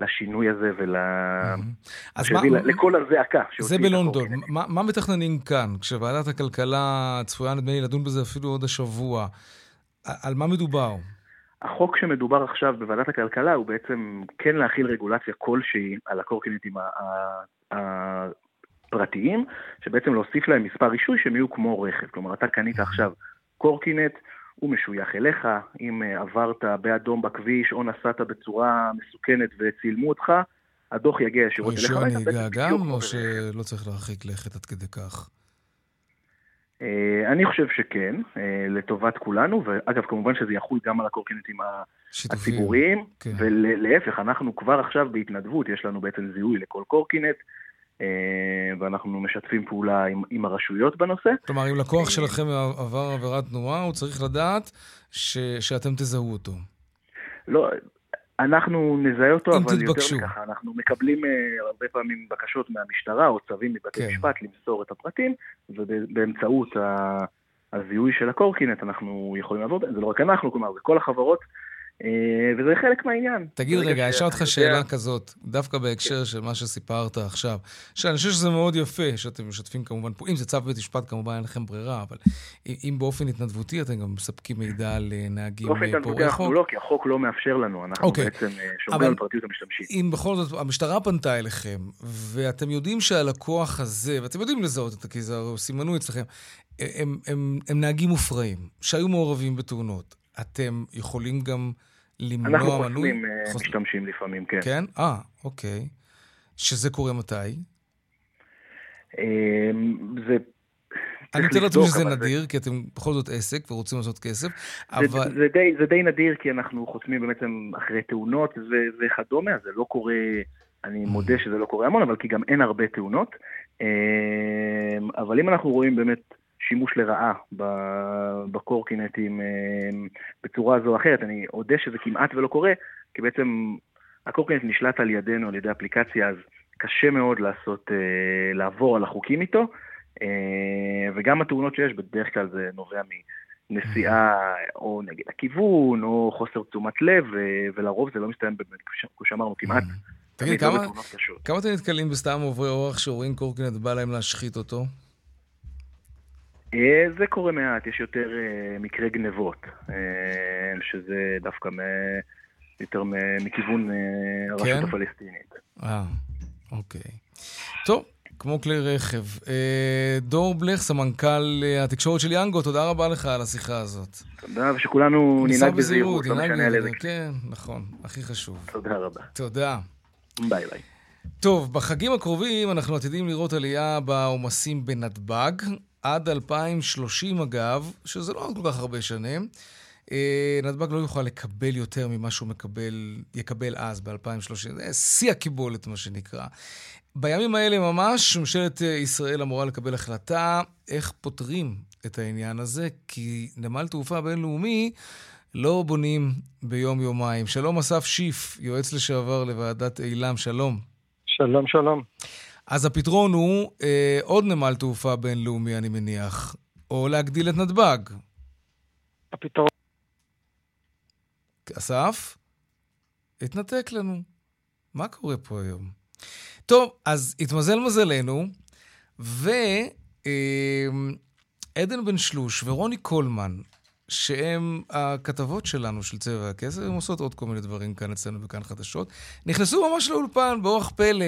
Speaker 8: לשינוי הזה ול...
Speaker 1: אז מה...
Speaker 8: לכל הזעקה.
Speaker 1: זה בלונדון. מה, מה מתכננים כאן? כשוועדת הכלכלה צפויה, נדמה לי, לדון בזה אפילו עוד השבוע. על מה מדובר?
Speaker 8: החוק שמדובר עכשיו בוועדת הכלכלה הוא בעצם כן להכיל רגולציה כלשהי על הקורקינטים הפרטיים, שבעצם להוסיף להם מספר רישוי שהם יהיו כמו רכב. כלומר, אתה קנית עכשיו קורקינט, הוא משוייך אליך, אם אה, עברת באדום בכביש או נסעת בצורה מסוכנת וצילמו אותך, הדוח יגיע ישירות אליך.
Speaker 1: רישיון נהיגה גם, או שלא צריך להרחיק לכת עד כדי כך?
Speaker 8: אה, אני חושב שכן, אה, לטובת כולנו, ואגב, כמובן שזה יחול גם על הקורקינטים הציבוריים, כן. ולהפך, אנחנו כבר עכשיו בהתנדבות, יש לנו בעצם זיהוי לכל קורקינט, אה, ואנחנו משתפים פעולה עם, עם הרשויות בנושא.
Speaker 1: כלומר, אם לקוח שלכם עבר עבירת תנועה, הוא צריך לדעת ש, שאתם תזהו אותו.
Speaker 8: לא, אנחנו נזהה אותו, אבל תתבקשו. יותר מככה, אנחנו מקבלים uh, הרבה פעמים בקשות מהמשטרה או צווים מבתי כן. משפט למסור את הפרטים, ובאמצעות הזיהוי של הקורקינט אנחנו יכולים לעבוד, זה לא רק אנחנו, כלומר זה כל החברות אה, וזה חלק מהעניין.
Speaker 1: תגיד רגע, אשאל אותך שאלה כזאת, דווקא בהקשר. של מה שסיפרת עכשיו, שאני חושב שזה מאוד יפה שאתם משתפים כמובן, אם זה צו בית משפט כמובן אין לכם ברירה, אבל אם באופן התנדבותי אתם גם מספקים מידע לנהגים
Speaker 8: פורעי חוק. באופן התנדבותי אנחנו לא, כי החוק לא מאפשר לנו, אנחנו אוקיי. בעצם אה, שומרים על פרטיות המשתמשים.
Speaker 1: אם בכל זאת המשטרה פנתה אליכם, ואתם יודעים שהלקוח הזה, ואתם יודעים לזהות את זה, כי זה סימנו אצלכם, הם, הם, הם נהגים מופרעים, שהיו מעורבים בתאונות. אתם יכולים גם למנוע מנוי?
Speaker 8: אנחנו חוסמים אה, חוס... משתמשים לפעמים, כן.
Speaker 1: כן? אה, אוקיי. שזה קורה מתי?
Speaker 8: אמ, זה...
Speaker 1: אני מתאר לעצמי שזה נדיר, זה... כי אתם בכל זאת עסק ורוצים לעשות כסף,
Speaker 8: זה, אבל... זה, זה, די, זה די נדיר, כי אנחנו חוסמים בעצם אחרי תאונות וכדומה, זה לא קורה, אני mm. מודה שזה לא קורה המון, אבל כי גם אין הרבה תאונות. אמ, אבל אם אנחנו רואים באמת שימוש לרעה בקורקינטים אה, בצורה זו או אחרת. אני אודה שזה כמעט ולא קורה, כי בעצם הקורקינט נשלט על ידינו, על ידי אפליקציה, אז קשה מאוד לעשות, אה, לעבור על החוקים איתו, אה, וגם התאונות שיש, בדרך כלל זה נובע מנסיעה או נגד הכיוון, או חוסר תשומת לב, ולרוב זה לא מסתיים כמו שאמרנו, כמעט.
Speaker 1: תגיד, כמה, כמה אתם נתקלים בסתם עוברי אורח שרואים קורקינט בא להם להשחית אותו?
Speaker 8: אה, זה קורה מעט, יש יותר uh, מקרי גנבות, uh, שזה דווקא מ... יותר מכיוון הרשות כן? הפלסטינית.
Speaker 1: אה, אוקיי. טוב, כמו כלי רכב. דור בלך, סמנכ"ל התקשורת של יאנגו, תודה רבה לך על השיחה הזאת.
Speaker 8: תודה, ושכולנו ננהג בזהירות,
Speaker 1: לא משנה על איזה... כן, נכון, הכי חשוב.
Speaker 8: תודה רבה.
Speaker 1: תודה.
Speaker 8: ביי ביי.
Speaker 1: טוב, בחגים הקרובים אנחנו עתידים לראות עלייה בעומסים בנתב"ג. עד 2030 אגב, שזה לא כל כך הרבה שנים, אה, נתב"ג לא יוכל לקבל יותר ממה שהוא מקבל, יקבל אז, ב-2030. זה שיא הקיבולת, מה שנקרא. בימים האלה ממש, ממשלת אה, ישראל אמורה לקבל החלטה איך פותרים את העניין הזה, כי נמל תעופה בינלאומי לא בונים ביום-יומיים. שלום אסף שיף, יועץ לשעבר לוועדת אילם, שלום.
Speaker 9: שלום, שלום.
Speaker 1: אז הפתרון הוא אה, עוד נמל תעופה בינלאומי, אני מניח, או להגדיל את נתב"ג.
Speaker 9: הפתרון...
Speaker 1: אסף? התנתק לנו. מה קורה פה היום? טוב, אז התמזל מזלנו, ועדן אה, בן שלוש ורוני קולמן, שהם הכתבות שלנו של צבע הכסף, הן עושות עוד כל מיני דברים כאן אצלנו בכאן חדשות, נכנסו ממש לאולפן באורח פלא.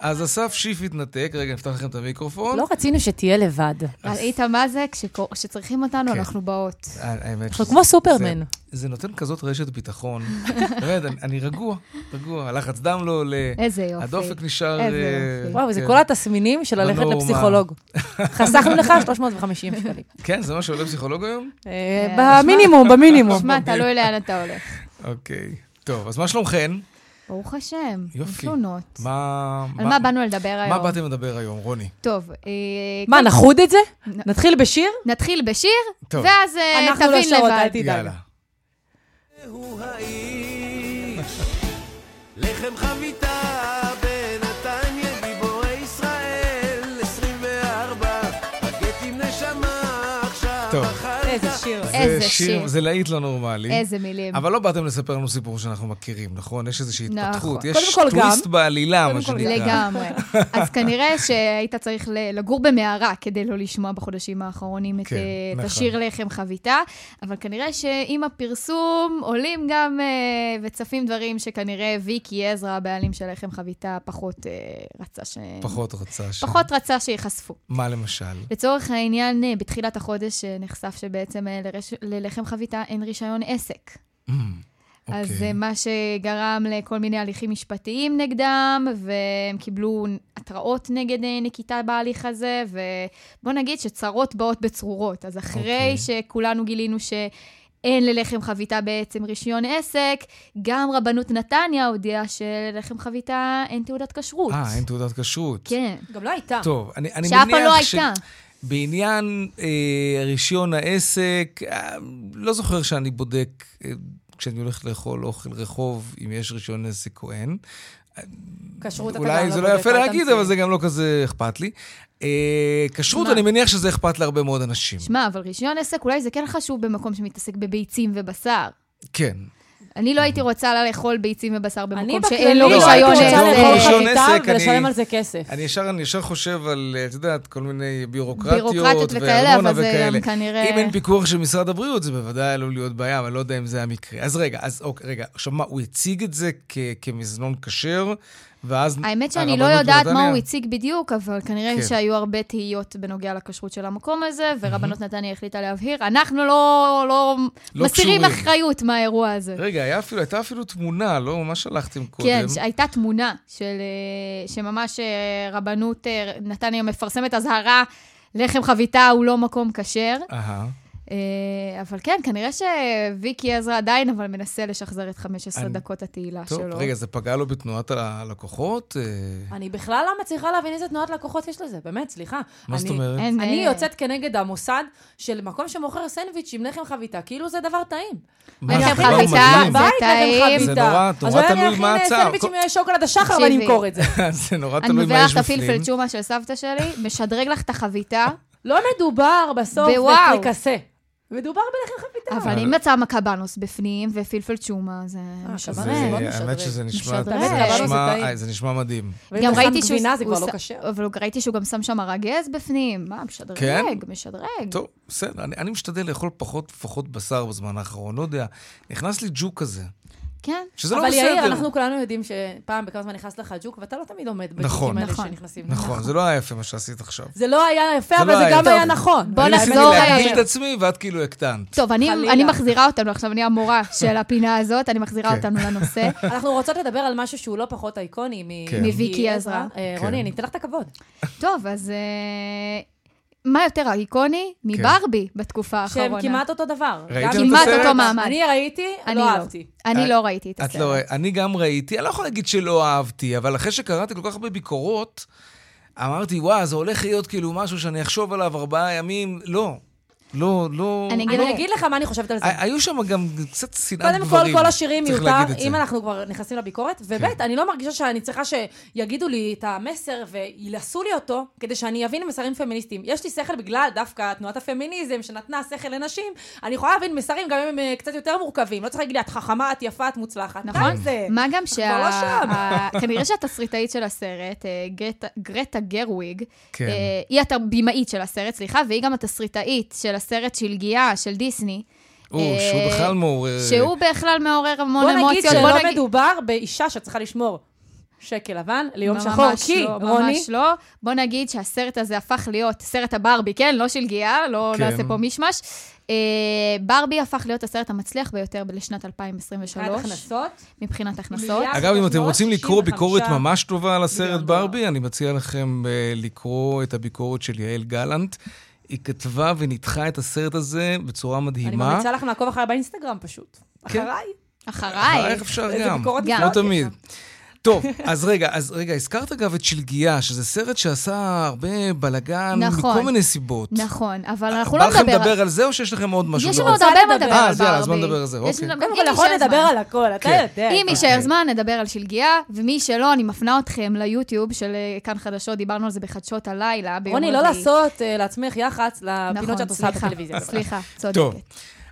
Speaker 1: אז אסף שיף התנתק, רגע, נפתח לכם את המיקרופון.
Speaker 10: לא רצינו שתהיה לבד.
Speaker 11: ראית מה זה? כשצריכים אותנו,
Speaker 1: כן.
Speaker 11: אנחנו באות.
Speaker 1: האמת
Speaker 10: אנחנו כמו סופרמן.
Speaker 1: זה- זה נותן כזאת רשת ביטחון. <laughs> באמת, אני- רגוע, רגוע. הלחץ דם לא עולה.
Speaker 11: איזה יופי.
Speaker 1: הדופק נשאר...
Speaker 11: איזה
Speaker 1: אה,
Speaker 11: יופי.
Speaker 10: וואו, זה
Speaker 1: כן.
Speaker 10: כל התסמינים של ללכת
Speaker 1: בנורמה.
Speaker 10: לפסיכולוג. <laughs> חסכנו לך 350 שקלים.
Speaker 1: כן, זה מה שעולה פסיכולוג היום?
Speaker 10: אה, במינימום, במינימום.
Speaker 11: שמע, תלוי <laughs> לאן אתה הולך.
Speaker 1: אוקיי. טוב, אז מה שלומכן?
Speaker 11: ברוך השם,
Speaker 1: יופי.
Speaker 11: תלונות.
Speaker 1: מה...
Speaker 11: על מה באנו לדבר
Speaker 1: מה
Speaker 11: היום?
Speaker 1: באתם לדבר היום, רוני?
Speaker 11: טוב, אה,
Speaker 10: מה,
Speaker 11: קודם-
Speaker 10: נחוד את זה? נתחיל בשיר?
Speaker 11: נתחיל בשיר,
Speaker 1: טוב.
Speaker 11: ואז אה,
Speaker 10: אנחנו לא
Speaker 11: תבין
Speaker 10: שרות,
Speaker 11: לבד.
Speaker 10: אל תדאג.
Speaker 1: יאללה.
Speaker 12: לחם חביתה
Speaker 10: איזה שיר.
Speaker 1: זה להיט לא נורמלי.
Speaker 11: איזה מילים.
Speaker 1: אבל לא באתם לספר לנו סיפור שאנחנו מכירים, נכון? יש איזושהי
Speaker 11: נכון.
Speaker 1: התפתחות. יש
Speaker 10: קודם כל גם.
Speaker 1: טוויסט בעלילה, מה שנקרא.
Speaker 11: לגמרי. <laughs> אז כנראה שהיית צריך לגור במערה כדי לא לשמוע בחודשים האחרונים את,
Speaker 1: כן,
Speaker 11: אה,
Speaker 1: נכון.
Speaker 11: השיר לחם חביתה, אבל כנראה שעם הפרסום עולים גם אה, וצפים דברים שכנראה ויקי עזרא, הבעלים של לחם חביתה, פחות אה, רצה ש...
Speaker 1: פחות רצה ש...
Speaker 11: פחות רצה שייחשפו.
Speaker 1: מה למשל?
Speaker 11: לצורך העניין, אה, בתחילת החודש אה, נחשף שבעצם אה, לרש... ללחם חביתה אין רישיון עסק.
Speaker 1: Mm,
Speaker 11: אז
Speaker 1: אוקיי.
Speaker 11: זה מה שגרם לכל מיני הליכים משפטיים נגדם, והם קיבלו התראות נגד אה, נקיטה בהליך הזה, ובוא נגיד שצרות באות בצרורות. אז אחרי
Speaker 1: אוקיי.
Speaker 11: שכולנו גילינו ש... אין ללחם חביתה בעצם רישיון עסק, גם רבנות נתניה הודיעה שללחם חביתה אין תעודת כשרות.
Speaker 1: אה, אין תעודת כשרות.
Speaker 11: כן.
Speaker 10: גם לא הייתה.
Speaker 1: טוב, אני, אני
Speaker 11: שאף פעם
Speaker 1: מניח
Speaker 11: לא
Speaker 1: ש...
Speaker 11: הייתה.
Speaker 1: בעניין אה, רישיון העסק, אה, לא זוכר שאני בודק, אה, כשאני הולך לאכול אוכל רחוב, אם יש רישיון עסק או אין.
Speaker 10: כשרות אתה גם
Speaker 1: אולי
Speaker 10: לא
Speaker 1: זה לא
Speaker 10: בודק,
Speaker 1: יפה להגיד,
Speaker 10: תמציא.
Speaker 1: אבל זה גם לא כזה אכפת לי. אה, כשרות. אני מניח שזה אכפת להרבה מאוד אנשים.
Speaker 11: שמע, אבל רישיון עסק אולי זה כן חשוב במקום שמתעסק בביצים ובשר.
Speaker 1: כן.
Speaker 11: אני לא הייתי רוצה לאכול ביצים ובשר
Speaker 10: אני
Speaker 11: במקום שאין לו
Speaker 10: לא
Speaker 1: לא,
Speaker 11: רישיון
Speaker 10: הייתי רוצה
Speaker 1: לא,
Speaker 11: עסק.
Speaker 10: לאכול חביתה ולשלם על זה כסף.
Speaker 1: אני ישר, אני ישר חושב על, את יודעת, כל מיני ביורוקרטיות,
Speaker 11: בירוקרטיות וכאלה,
Speaker 1: וארנונה
Speaker 11: אבל זה
Speaker 1: וכאלה.
Speaker 11: גם כנראה...
Speaker 1: אם אין פיקוח של משרד הבריאות, זה בוודאי עלול להיות בעיה, אבל לא יודע אם זה המקרה. אז רגע, אז אוקיי, רגע, עכשיו מה, הוא הציג את זה כ- כמזנון כשר, ואז
Speaker 11: האמת שאני לא יודעת מה? הוא הציג בדיוק, אבל כנראה
Speaker 1: כן.
Speaker 11: שהיו הרבה תהיות בנוגע לכשרות של המקום הזה, ורבנות נתניה החליטה להבהיר. אנחנו לא, לא,
Speaker 1: לא
Speaker 11: מסירים
Speaker 1: קשורים.
Speaker 11: אחריות מהאירוע הזה.
Speaker 1: רגע, אפילו, הייתה אפילו תמונה, לא? מה שלחתם קודם?
Speaker 11: כן, הייתה תמונה של, אה, שממש אה, רבנות אה, נתניה מפרסמת אזהרה, לחם חביתה הוא לא מקום כשר.
Speaker 1: אהה.
Speaker 11: אה, אבל כן, כנראה שוויקי עזרא עדיין, אבל מנסה לשחזר את 15
Speaker 1: אני-
Speaker 11: דקות התהילה
Speaker 1: טוב,
Speaker 11: שלו.
Speaker 1: רגע, זה פגע לו בתנועת הלקוחות? אה,
Speaker 10: אני בכלל לא מצליחה להבין איזה תנועת לקוחות יש לזה, באמת, סליחה.
Speaker 1: מה זאת
Speaker 10: אני-
Speaker 1: אומרת?
Speaker 11: אין,
Speaker 10: אני
Speaker 11: אה,
Speaker 10: יוצאת כנגד המוסד של מקום שמוכר סנדוויץ' עם לחם חביתה, כאילו זה דבר טעים.
Speaker 1: מה,
Speaker 11: לחם חביתה. זה
Speaker 10: בית
Speaker 11: טעים.
Speaker 1: זה. נורא- נורא
Speaker 10: אז
Speaker 1: תלוי
Speaker 10: אולי
Speaker 1: מה
Speaker 10: אני אכין. סנדוויץ' עם שוקולד השחר. ואני אמכור את זה. <laughs>
Speaker 1: זה נורא
Speaker 11: אני
Speaker 1: תלוי מה
Speaker 11: מביאה
Speaker 1: יש
Speaker 11: לך את
Speaker 1: בפנים.
Speaker 11: הפלפל צ'ומה של סבתא שלי, משדרג לך את החביתה,
Speaker 10: לא מדובר בסוף
Speaker 11: ווואו.
Speaker 10: מדובר בלחם חביתה.
Speaker 11: אבל אם מצא מקבנוס בפנים ופלפל צ'ומה, זה
Speaker 10: אה,
Speaker 11: משדרג.
Speaker 1: האמת שזה נשמע. זה נשמע- מדהים.
Speaker 10: ואם
Speaker 11: גם ראיתי שהוא...
Speaker 10: גבינה זה כבר לא כשר.
Speaker 11: אבל ראיתי שהוא גם שם שם מרגז בפנים. מה, משדרג,
Speaker 1: כן?
Speaker 11: משדרג.
Speaker 1: טוב, בסדר, אני, אני משתדל לאכול פחות ופחות בשר בזמן האחרון, לא יודע. נכנס לי ג'וק כזה,
Speaker 11: כן.
Speaker 1: שזה לא
Speaker 10: אבל
Speaker 1: בסדר.
Speaker 10: יאיר, אנחנו כולנו יודעים שפעם בכמה זמן נכנס לך ג'וק, ואתה לא תמיד עומד
Speaker 1: נכון.
Speaker 10: בג'וקים האלה
Speaker 11: נכון.
Speaker 10: שנכנסים.
Speaker 1: נכון, זה לא היה יפה מה שעשית עכשיו.
Speaker 10: זה לא היה יפה, אבל
Speaker 1: לא
Speaker 10: זה
Speaker 1: היה.
Speaker 10: גם. היה נכון.
Speaker 11: בוא
Speaker 1: אני ניסיתי
Speaker 11: נחזור,
Speaker 1: להגדיל
Speaker 11: אה,
Speaker 1: את עצמי, ואת כאילו הקטנת.
Speaker 11: טוב, אני, מחזירה אותנו, עכשיו אני המורה של הפינה הזאת, אני מחזירה
Speaker 1: כן.
Speaker 11: אותנו לנושא. <laughs>
Speaker 10: אנחנו רוצות לדבר על משהו שהוא לא פחות איקוני מ-
Speaker 1: כן.
Speaker 11: מוויקי עזרא.
Speaker 10: אה,
Speaker 1: כן.
Speaker 10: רוני, אני אתן לך את הכבוד.
Speaker 11: טוב, אז אה, מה יותר איקוני מברבי בתקופה
Speaker 10: שהם
Speaker 11: האחרונה?
Speaker 10: כמעט אותו דבר.
Speaker 11: כמעט? אותו מעמד.
Speaker 10: אני ראיתי,
Speaker 11: אני
Speaker 10: לא
Speaker 11: לא.
Speaker 10: אהבתי.
Speaker 11: אני לא ראיתי את
Speaker 1: את
Speaker 11: הסרט.
Speaker 1: לא, אני גם ראיתי, אני לא יכול להגיד שלא אהבתי, אבל אחרי שקראתי כל כך הרבה ביקורות, אמרתי, וואו, זה הולך להיות כאילו משהו שאני אחשוב עליו ארבעה ימים. לא, לא, לא.
Speaker 11: אני אגיד
Speaker 1: לא.
Speaker 10: אני אגיד לך מה אני חושבת על זה.
Speaker 1: היו שם גם קצת שנאת
Speaker 10: קודם כל,
Speaker 1: גברים.
Speaker 10: כל השירים מיותר.
Speaker 1: כן.
Speaker 10: אם אנחנו כבר נכנסים לביקורת, וב', אני לא מרגישה שאני צריכה שיגידו לי את המסר וילעשו לי אותו, כדי שאני אבין מסרים פמיניסטיים. יש לי שכל בגלל דווקא תנועת הפמיניזם, שנתנה שכל לנשים, אני יכולה להבין מסרים גם אם הם אה, קצת יותר מורכבים. לא צריך להגיד לי, את חכמה, את יפה, את מוצלחת.
Speaker 11: נכון.
Speaker 10: זה-
Speaker 11: מה גם
Speaker 10: כבר לא שם.
Speaker 11: שכנראה שהתסריטאית של הסרט, אה, גרטה- גרטה גרוויג,
Speaker 1: כן.
Speaker 11: אה, היא הבימאית של הסרט, סליחה, והיא גם התסריטאית של הסרט שלגיה, של דיסני.
Speaker 1: או,
Speaker 11: אה,
Speaker 1: שהוא בכלל מעורר...
Speaker 11: שהוא בכלל מעורר המון
Speaker 10: בוא נגיד
Speaker 11: אמוציות.
Speaker 10: שלא מדובר באישה שצריכה לשמור שקל לבן ליום
Speaker 11: ממש
Speaker 10: שחור, כי,
Speaker 11: לא,
Speaker 10: רוני,
Speaker 11: ממש לא. בוא נגיד שהסרט הזה הפך להיות סרט הברבי, כן? לא של גיאה, לא
Speaker 1: כן.
Speaker 11: נעשה פה מישמש. אה, ברבי הפך להיות הסרט המצליח ביותר לשנת 2023.
Speaker 10: מבחינת הכנסות,
Speaker 11: מבחינת הכנסות.
Speaker 1: אגב, אם אתם רוצים לקרוא
Speaker 10: 365
Speaker 1: ביקורת ממש טובה על הסרט. ברבי, אני מציע לכם אה, לקרוא את הביקורת של יעל גלנט. היא כתבה וניתחה את הסרט הזה בצורה
Speaker 10: אני
Speaker 1: מדהימה.
Speaker 10: ממליצה לכם לעקוב אחריי באינסטגרם פשוט.
Speaker 1: כן.
Speaker 10: אחריי.
Speaker 11: אחריי.
Speaker 1: איך אפשר גם? כמו
Speaker 10: נפלאה.
Speaker 1: תמיד. טוב, אז רגע, אז רגע, הזכרת אגב את שלגיה, שזה סרט שעשה הרבה בלאגן
Speaker 11: נכון.
Speaker 1: מכל מיני סיבות.
Speaker 11: נכון, אבל אנחנו
Speaker 1: בא
Speaker 11: לא
Speaker 1: לכם
Speaker 11: נדבר...
Speaker 1: לדבר על זה, או שיש לכם עוד משהו?
Speaker 11: יש
Speaker 1: לא
Speaker 11: לנו עוד? הרבה מה לדבר
Speaker 1: אה,
Speaker 11: על
Speaker 1: אז יאללה, אז בוא
Speaker 11: ברבי.
Speaker 1: נדבר על זה, אוקיי.
Speaker 10: קודם כל, יכול לדבר. על הכל, אתה
Speaker 1: כן.
Speaker 10: יודע.
Speaker 11: אם יישאר זמן, נדבר על שלגיה, ומי שלא, אני מפנה אתכם ליוטיוב של אה, כאן חדשות, דיברנו על זה בחדשות הלילה, ביום
Speaker 10: רוני, לא. לעשות אה, לעצמך יח"צ לפינות
Speaker 11: נכון,
Speaker 10: שאת עושה
Speaker 11: סליחה,
Speaker 10: בטלוויזיה.
Speaker 11: סליחה,
Speaker 1: טוב,
Speaker 11: צודקת.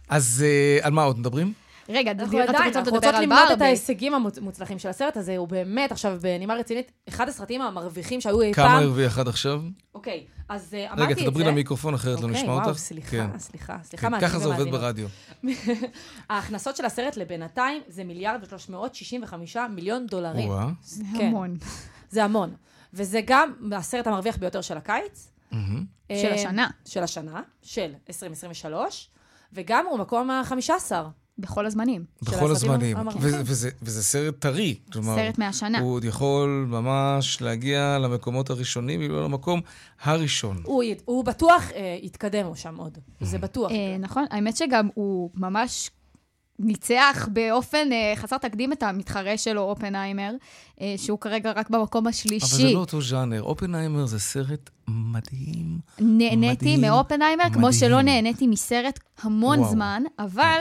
Speaker 1: אז אה, על מה עוד מדברים?
Speaker 11: רגע,
Speaker 10: אנחנו עדיין,
Speaker 11: רוצות
Speaker 10: אנחנו רוצות למנות את? ההישגים המוצלחים של הסרט הזה. הוא באמת, עכשיו, בנימה רצינית, אחד הסרטים המרוויחים שהיו אי
Speaker 1: כמה
Speaker 10: פעם.
Speaker 1: הרוויח עד עכשיו?
Speaker 10: אוקיי, אז אה, אמרתי את זה.
Speaker 1: רגע, תדברי למיקרופון, אחרת לא
Speaker 10: אוקיי,
Speaker 1: נשמע אותך.
Speaker 10: וואו, סליחה,
Speaker 1: כן.
Speaker 10: סליחה, סליחה,
Speaker 1: כן,
Speaker 10: מאזינים
Speaker 1: ככה זה עובד. ברדיו. <laughs>
Speaker 10: ההכנסות של הסרט לבינתיים זה מיליארד ו-365 מיליון דולרים.
Speaker 11: זה
Speaker 10: כן.
Speaker 11: המון.
Speaker 10: זה המון. וזה גם הסרט המרוויח ביותר של הקיץ.
Speaker 1: מהמם.
Speaker 11: של
Speaker 10: אה,
Speaker 11: השנה.
Speaker 10: של השנה, של 2023, וגם הוא מקום ה-15.
Speaker 11: בכל הזמנים.
Speaker 1: בכל הזמנים. וזה- וזה- וזה סרט טרי. כלומר,
Speaker 11: סרט מהשנה.
Speaker 1: הוא עוד יכול ממש להגיע למקומות הראשונים, אם לא למקום הראשון.
Speaker 10: הוא, הוא בטוח אה, יתקדם שם עוד. זה בטוח.
Speaker 11: אה, נכון, האמת שגם הוא ממש ניצח באופן אה, חסר תקדים את המתחרה שלו, אופנהיימר, אה, שהוא כרגע רק במקום
Speaker 1: אבל זה
Speaker 11: השלישי.
Speaker 1: לא אותו ז'אנר. אופנהיימר זה סרט מדהים.
Speaker 11: נהניתי מאופנהיימר, כמו. שלא נהניתי מסרט המון
Speaker 1: וואו.
Speaker 11: זמן, אבל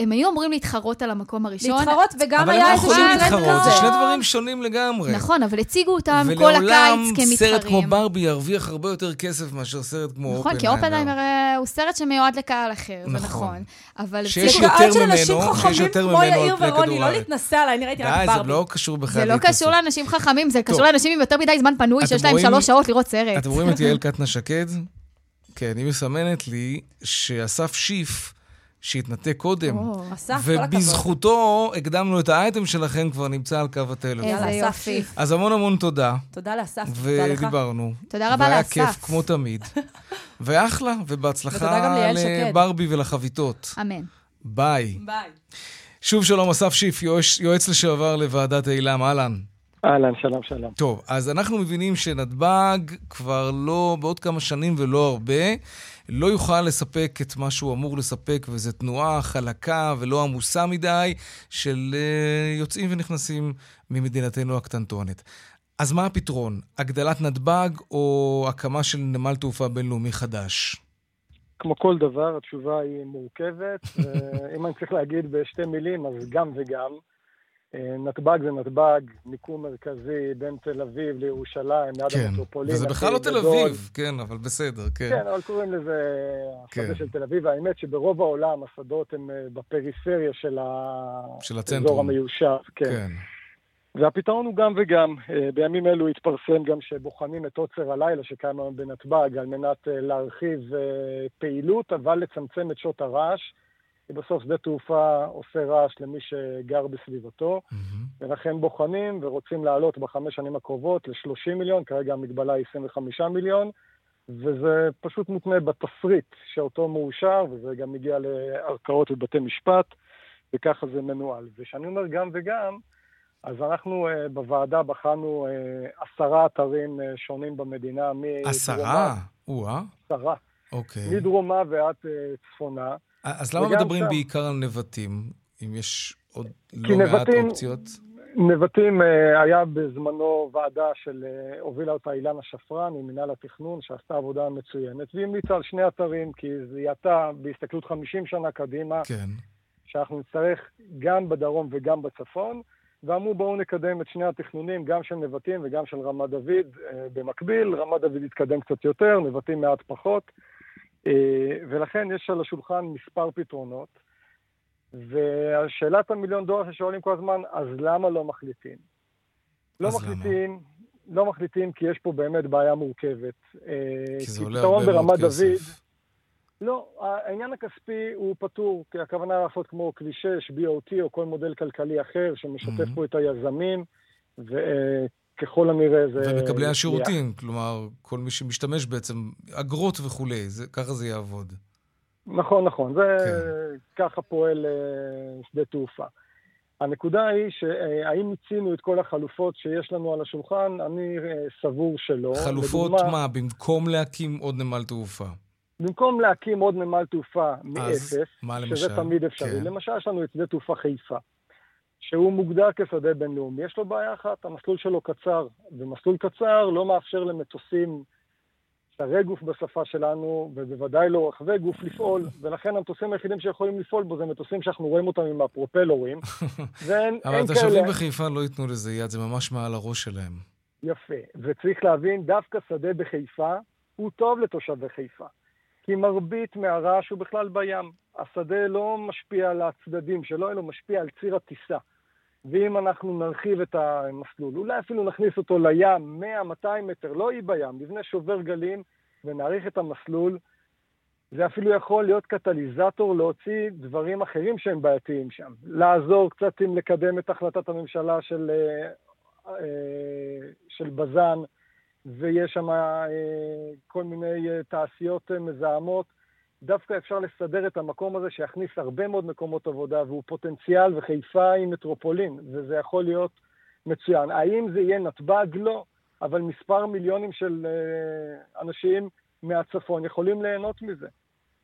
Speaker 11: הם היו אמורים להתחרות על המקום הראשון.
Speaker 10: להתחרות, וגם
Speaker 1: אבל
Speaker 10: היה
Speaker 1: הם
Speaker 10: איזשהו
Speaker 1: יכולים
Speaker 10: טרנד
Speaker 1: להתחרות, זה
Speaker 10: כזה.
Speaker 1: שני דברים שונים לגמרי.
Speaker 11: נכון, אבל הציגו אותם כל
Speaker 1: ולעולם
Speaker 11: הקיץ כמתחרים.
Speaker 1: סרט כמו ברבי ירוויח הרבה יותר כסף מאשר סרט כמו
Speaker 11: נכון,
Speaker 1: אופנהיימר.
Speaker 11: כי אופנהיימר אה, הוא סרט שמיועד לקהל אחר, זה
Speaker 1: נכון.
Speaker 11: נכון. אבל
Speaker 1: שיש יותר
Speaker 10: קהל של אנשים
Speaker 1: ממנו, שיש יותר ממנו על
Speaker 10: יאיר
Speaker 1: פני
Speaker 10: ורוני,
Speaker 1: כדור
Speaker 10: לא. להתנסה עליי, אני ראיתי רק
Speaker 1: די, זה
Speaker 10: ברבי.
Speaker 1: לא קשור בכלל
Speaker 11: זה לא. קשור לאנשים חכמים, זה קשור. לאנשים עם יותר מדי זמן פנוי, שיש להם שלוש שעות לראות סרט.
Speaker 1: אתם רואים את יעל <laughs> קטנה שקד? כן, היא מסמנת לי שאסף שיף, שהתנתק קודם,
Speaker 11: או,
Speaker 10: אסף, כל הכבוד.
Speaker 1: ובזכותו הקדמנו את האייטם שלכם, כבר נמצא על קו הטלפון.
Speaker 11: איזה
Speaker 10: יאללה,
Speaker 11: יופי.
Speaker 10: שיף.
Speaker 1: אז המון המון תודה,
Speaker 10: תודה לאסף, תודה לך.
Speaker 1: ודיברנו.
Speaker 11: תודה רבה
Speaker 1: והיה
Speaker 11: לאסף.
Speaker 1: כיף כמו תמיד. <laughs> ואחלה, ובהצלחה. לברבי ולחביתות.
Speaker 11: אמן.
Speaker 1: ביי.
Speaker 10: ביי.
Speaker 1: שוב שלום, אסף שיף, יועץ, יועץ לשעבר לוועדת אילם, אהלן.
Speaker 9: אהלן, שלום, שלום.
Speaker 1: טוב, אז אנחנו מבינים שנתב"ג כבר לא, בעוד כמה שנים ולא הרבה, לא יוכל לספק את מה שהוא אמור לספק, וזו תנועה חלקה ולא עמוסה מדי של uh, יוצאים ונכנסים ממדינתנו הקטנטונת. אז מה הפתרון? הגדלת נתב"ג או הקמה של נמל תעופה בינלאומי חדש?
Speaker 9: כמו כל דבר, התשובה היא מורכבת. ואם אני צריך להגיד בשתי מילים, אז גם וגם. אה, נתב"ג זה נתב"ג, מיקום מרכזי בין תל אביב לירושלים, ליד
Speaker 1: כן,
Speaker 9: המטרופולין.
Speaker 1: וזה בכלל לא תל. אביב, כן, אבל בסדר, כן.
Speaker 9: כן, אבל קוראים לזה
Speaker 1: כן.
Speaker 9: השדה של תל אביב. האמת שברוב העולם השדות הם אה, בפריפריה של
Speaker 1: של
Speaker 9: האזור. המיושב. כן.
Speaker 1: כן.
Speaker 9: והפתרון הוא גם וגם. אה, בימים אלו התפרסם גם שבוחנים את עוצר הלילה שקיים היום בנתב"ג על מנת להרחיב פעילות, אבל לצמצם את שעות הרעש. כי בסוף שדה תעופה עושה רעש למי שגר בסביבתו,
Speaker 1: מהמם.
Speaker 9: ולכן בוחנים ורוצים לעלות בחמש שנים הקרובות ל-30 מיליון, כרגע המגבלה היא 25 מיליון, וזה פשוט מותנה בתפריט שאותו מאושר, וזה גם מגיע לערכאות ובתי משפט, וככה זה מנוהל. וכשאני אומר גם וגם, אז אנחנו uh, בוועדה בחנו uh, עשרה אתרים uh, שונים במדינה.
Speaker 1: עשרה? או-אה,
Speaker 9: עשרה.
Speaker 1: אוקיי.
Speaker 9: מדרומה ועד uh, צפונה.
Speaker 1: אז למה מדברים
Speaker 9: שם.
Speaker 1: בעיקר על נבטים, אם יש עוד לא מעט
Speaker 9: נבטים-
Speaker 1: אופציות?
Speaker 9: נבטים אה, היה בזמנו ועדה של, אה, הובילה אותה אילנה שפרן ממינהל התכנון, שעשתה עבודה מצוינת, והיא המליצה על שני אתרים, כי זה יעתה בהסתכלות 50 שנה קדימה,
Speaker 1: כן.
Speaker 9: שאנחנו נצטרך גם בדרום וגם בצפון, ואמרו בואו נקדם את שני התכנונים, גם של נבטים וגם של רמת דוד אה, במקביל, רמת דוד יתקדם קצת יותר, נבטים מעט פחות, ולכן יש על השולחן מספר פתרונות. ושאלת המיליון דולר ששואלים כל הזמן, אז למה לא מחליטים? לא
Speaker 1: למה?
Speaker 9: מחליטים, לא מחליטים כי יש פה באמת בעיה מורכבת. אה,
Speaker 1: כי זה עולה הרבה מאוד
Speaker 9: ברמת דוד,
Speaker 1: כסף.
Speaker 9: לא, העניין הכספי הוא פטור, כי הכוונה לעשות כמו כביש 6, BOT או כל מודל כלכלי אחר שמשתף
Speaker 1: Mhm.
Speaker 9: פה את היזמים. וככל הנראה זה...
Speaker 1: ומקבלי השירותים, כלומר, כל מי שמשתמש בעצם, אגרות וכולי, זה, ככה זה יעבוד.
Speaker 9: נכון, נכון, זה כן. ככה פועל שדה תעופה. הנקודה היא שהאם מיצינו את כל החלופות שיש לנו על השולחן, אני סבור שלא.
Speaker 1: חלופות לדוגמה, מה? במקום להקים עוד נמל תעופה?
Speaker 9: במקום להקים עוד נמל תעופה מאפס,
Speaker 1: למשל? שזה
Speaker 9: תמיד אפשרי, כן. למשל יש לנו את שדה תעופה חיפה, שהוא מוגדר כשדה בינלאומי, יש לו בעיה אחת, המסלול שלו קצר, ומסלול קצר לא מאפשר למטוסים שרי גוף בשפה שלנו, ובוודאי לא רחבי גוף לפעול, ולכן המטוסים היחידים שיכולים לפעול בו זה מטוסים שאנחנו רואים אותם עם הפרופלורים, <laughs>
Speaker 1: ואין. אבל התושבים בחיפה לא ייתנו לזה יד, זה ממש מעל הראש שלהם.
Speaker 9: יפה, וצריך להבין, דווקא שדה בחיפה הוא טוב לתושבי חיפה. כי מרבית מהרעש הוא בכלל בים. השדה לא משפיע על הצדדים שלו, אלא משפיע על ציר הטיסה. ואם אנחנו נרחיב את המסלול, אולי אפילו נכניס אותו לים, 100-200 מטר, לא אי בים, נבנה שובר גלים ונאריך את המסלול, זה אפילו יכול להיות קטליזטור להוציא דברים אחרים שהם בעייתיים שם. לעזור קצת עם לקדם את החלטת הממשלה של, אה, אה, של בז"ן, ויש שם אה, כל מיני תעשיות מזהמות, דווקא אפשר לסדר את המקום הזה שיכניס הרבה מאוד מקומות עבודה, והוא פוטנציאל, וחיפה היא מטרופולין, וזה יכול להיות מצוין. האם זה יהיה נתב"ג? לא, אבל מספר מיליונים של אנשים מהצפון יכולים ליהנות מזה,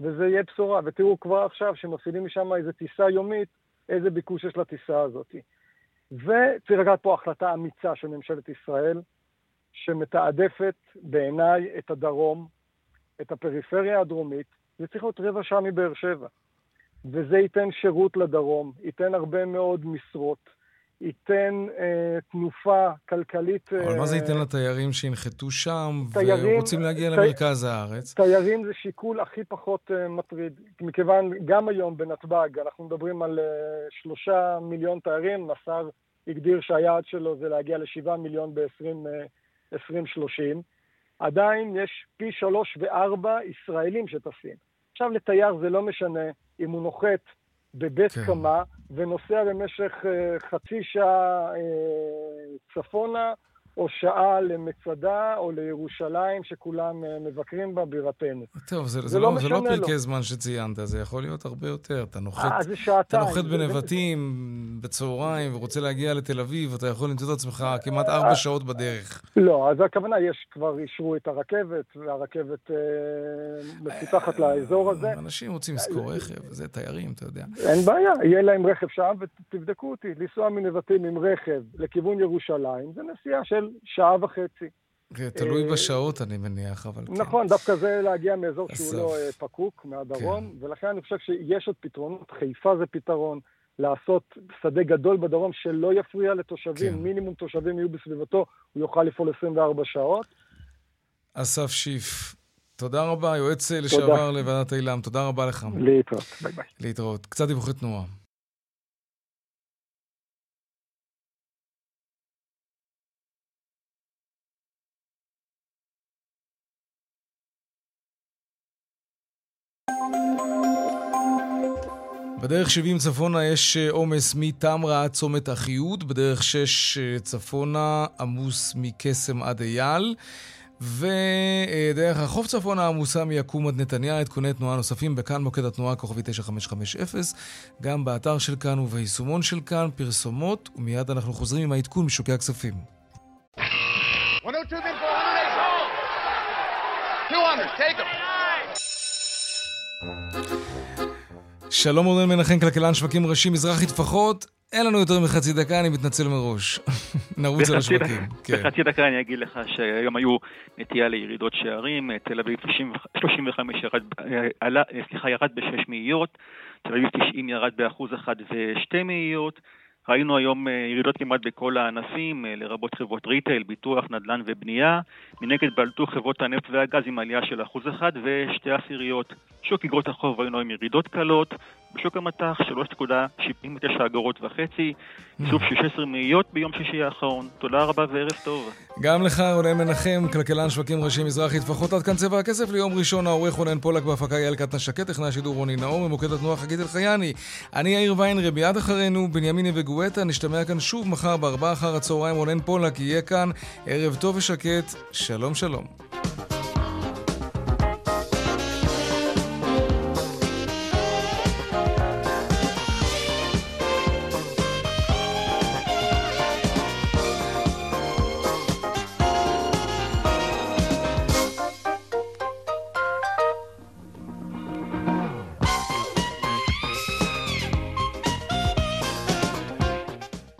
Speaker 9: וזה יהיה בשורה. ותראו כבר עכשיו, שמפעילים משם איזו טיסה יומית, איזה ביקוש יש לטיסה הזאת. וצריך לקחת פה החלטה אמיצה של ממשלת ישראל, שמתעדפת בעיניי את הדרום, את הפריפריה הדרומית, זה צריך להיות רבע שעה מבאר שבע. וזה ייתן שירות לדרום, ייתן הרבה מאוד משרות, ייתן אה, תנופה כלכלית...
Speaker 1: אבל אה, מה זה ייתן לתיירים שינחתו שם תיירים, ורוצים להגיע תי, למרכז הארץ?
Speaker 9: תיירים זה שיקול הכי פחות אה, מטריד. מכיוון, גם היום בנתב"ג, אנחנו מדברים על אה, שלושה מיליון תיירים, השר הגדיר שהיעד שלו זה להגיע לשבעה מיליון ב-20... אה, 2030, עדיין יש פי שלוש וארבע ישראלים שטסים. עכשיו לתייר זה לא משנה אם הוא נוחת בבית כן. קמה ונוסע במשך uh, חצי שעה uh, צפונה או שעה למצדה או לירושלים שכולם uh, מבקרים בה, בירתנו.
Speaker 1: טוב, זה, זה, זה, לא, לא, זה לא פרקי זמן שציינת, זה יכול להיות הרבה יותר. אתה נוחת, 아. אתה נוחת בנבטים. בצהריים ורוצה להגיע לתל אביב, אתה יכול למצוא את עצמך כמעט ארבע שעות בדרך.
Speaker 9: לא, אז הכוונה, יש כבר אישרו את הרכבת, והרכבת אה, מפותחת לאזור הזה.
Speaker 1: אנשים רוצים לשכור רכב, זה תיירים, אתה יודע.
Speaker 9: אין בעיה, יהיה להם רכב שם, ותבדקו אותי, לנסוע מנבטים עם רכב לכיוון ירושלים, זה נסיעה של שעה וחצי.
Speaker 1: תלוי אה, בשעות, אני מניח, אבל כן.
Speaker 9: נכון, דווקא זה להגיע מאזור שהוא לא אה, פקוק, מהדרום, כן. ולכן אני חושב שיש עוד פתרונות. חיפה זה פתרון, לעשות שדה גדול בדרום שלא יפריע לתושבים, כן. מינימום תושבים יהיו בסביבתו, הוא יוכל לפעול 24 שעות.
Speaker 1: אסף שיף, תודה רבה, יועץ לשעבר לוועדת אילם, תודה רבה לך.
Speaker 9: להתראות, ביי ביי.
Speaker 1: להתראות. קצת דיווחי תנועה. בדרך 70 צפונה יש אה, עומס מתמרה עד צומת אחיהוד, בדרך 6 אה, צפונה עמוס מקסם עד אייל. ודרך החוף צפונה עמוסה מיקום עד נתניה, עדכוני תנועה נוספים בכאן מוקד התנועה כוכבי 9550, גם באתר של כאן וביישומון של כאן, פרסומות, ומיד אנחנו חוזרים עם העדכון משוקי הכספים. 102, 200, take them. שלום רונן מנחם, כלכלן שווקים ראשי מזרחי טפחות. אין לנו יותר מחצי דקה, אני מתנצל מראש. <laughs> נרוץ על השווקים.
Speaker 13: כן. בחצי דקה אני אגיד לך שהיום היו נטייה לירידות שערים, תל אביב 35 ירד, עלה, סליחה, ירד בשש מאיות, תל אביב 90 ירד באחוז אחד ושתי מאיות. ראינו היום אה, ירידות כמעט בכל הענפים, אה, לרבות חברות ריטייל, ביטוח, נדל"ן ובנייה. מנגד בלטו חברות הנפט והגז עם עלייה של אחוז אחד ושתי עשיריות. שוק אגרות החוב ראינו עם ירידות קלות, בשוק המטח 3.79 אגורות וחצי, איסוף 16 מאיות ביום שישי האחרון. תודה רבה וערב טוב.
Speaker 1: גם לך, רונן מנחם, כלכלן שווקים ראשי מזרחי, טפחות עד כאן צבע הכסף ליום ראשון, העורך רונן פולק בהפקה יעל קטנה שקט, טכנאי השידור רוני נאור, ממוקד התנועה חגית אלחייני. אני יאיר ויינרב, מיד אחרינו, בנימיני וגואטה, נשתמע כאן שוב מחר בארבעה אחר הצהריים, רונן פולק יהיה כאן. ערב טוב ושקט, שלום שלום.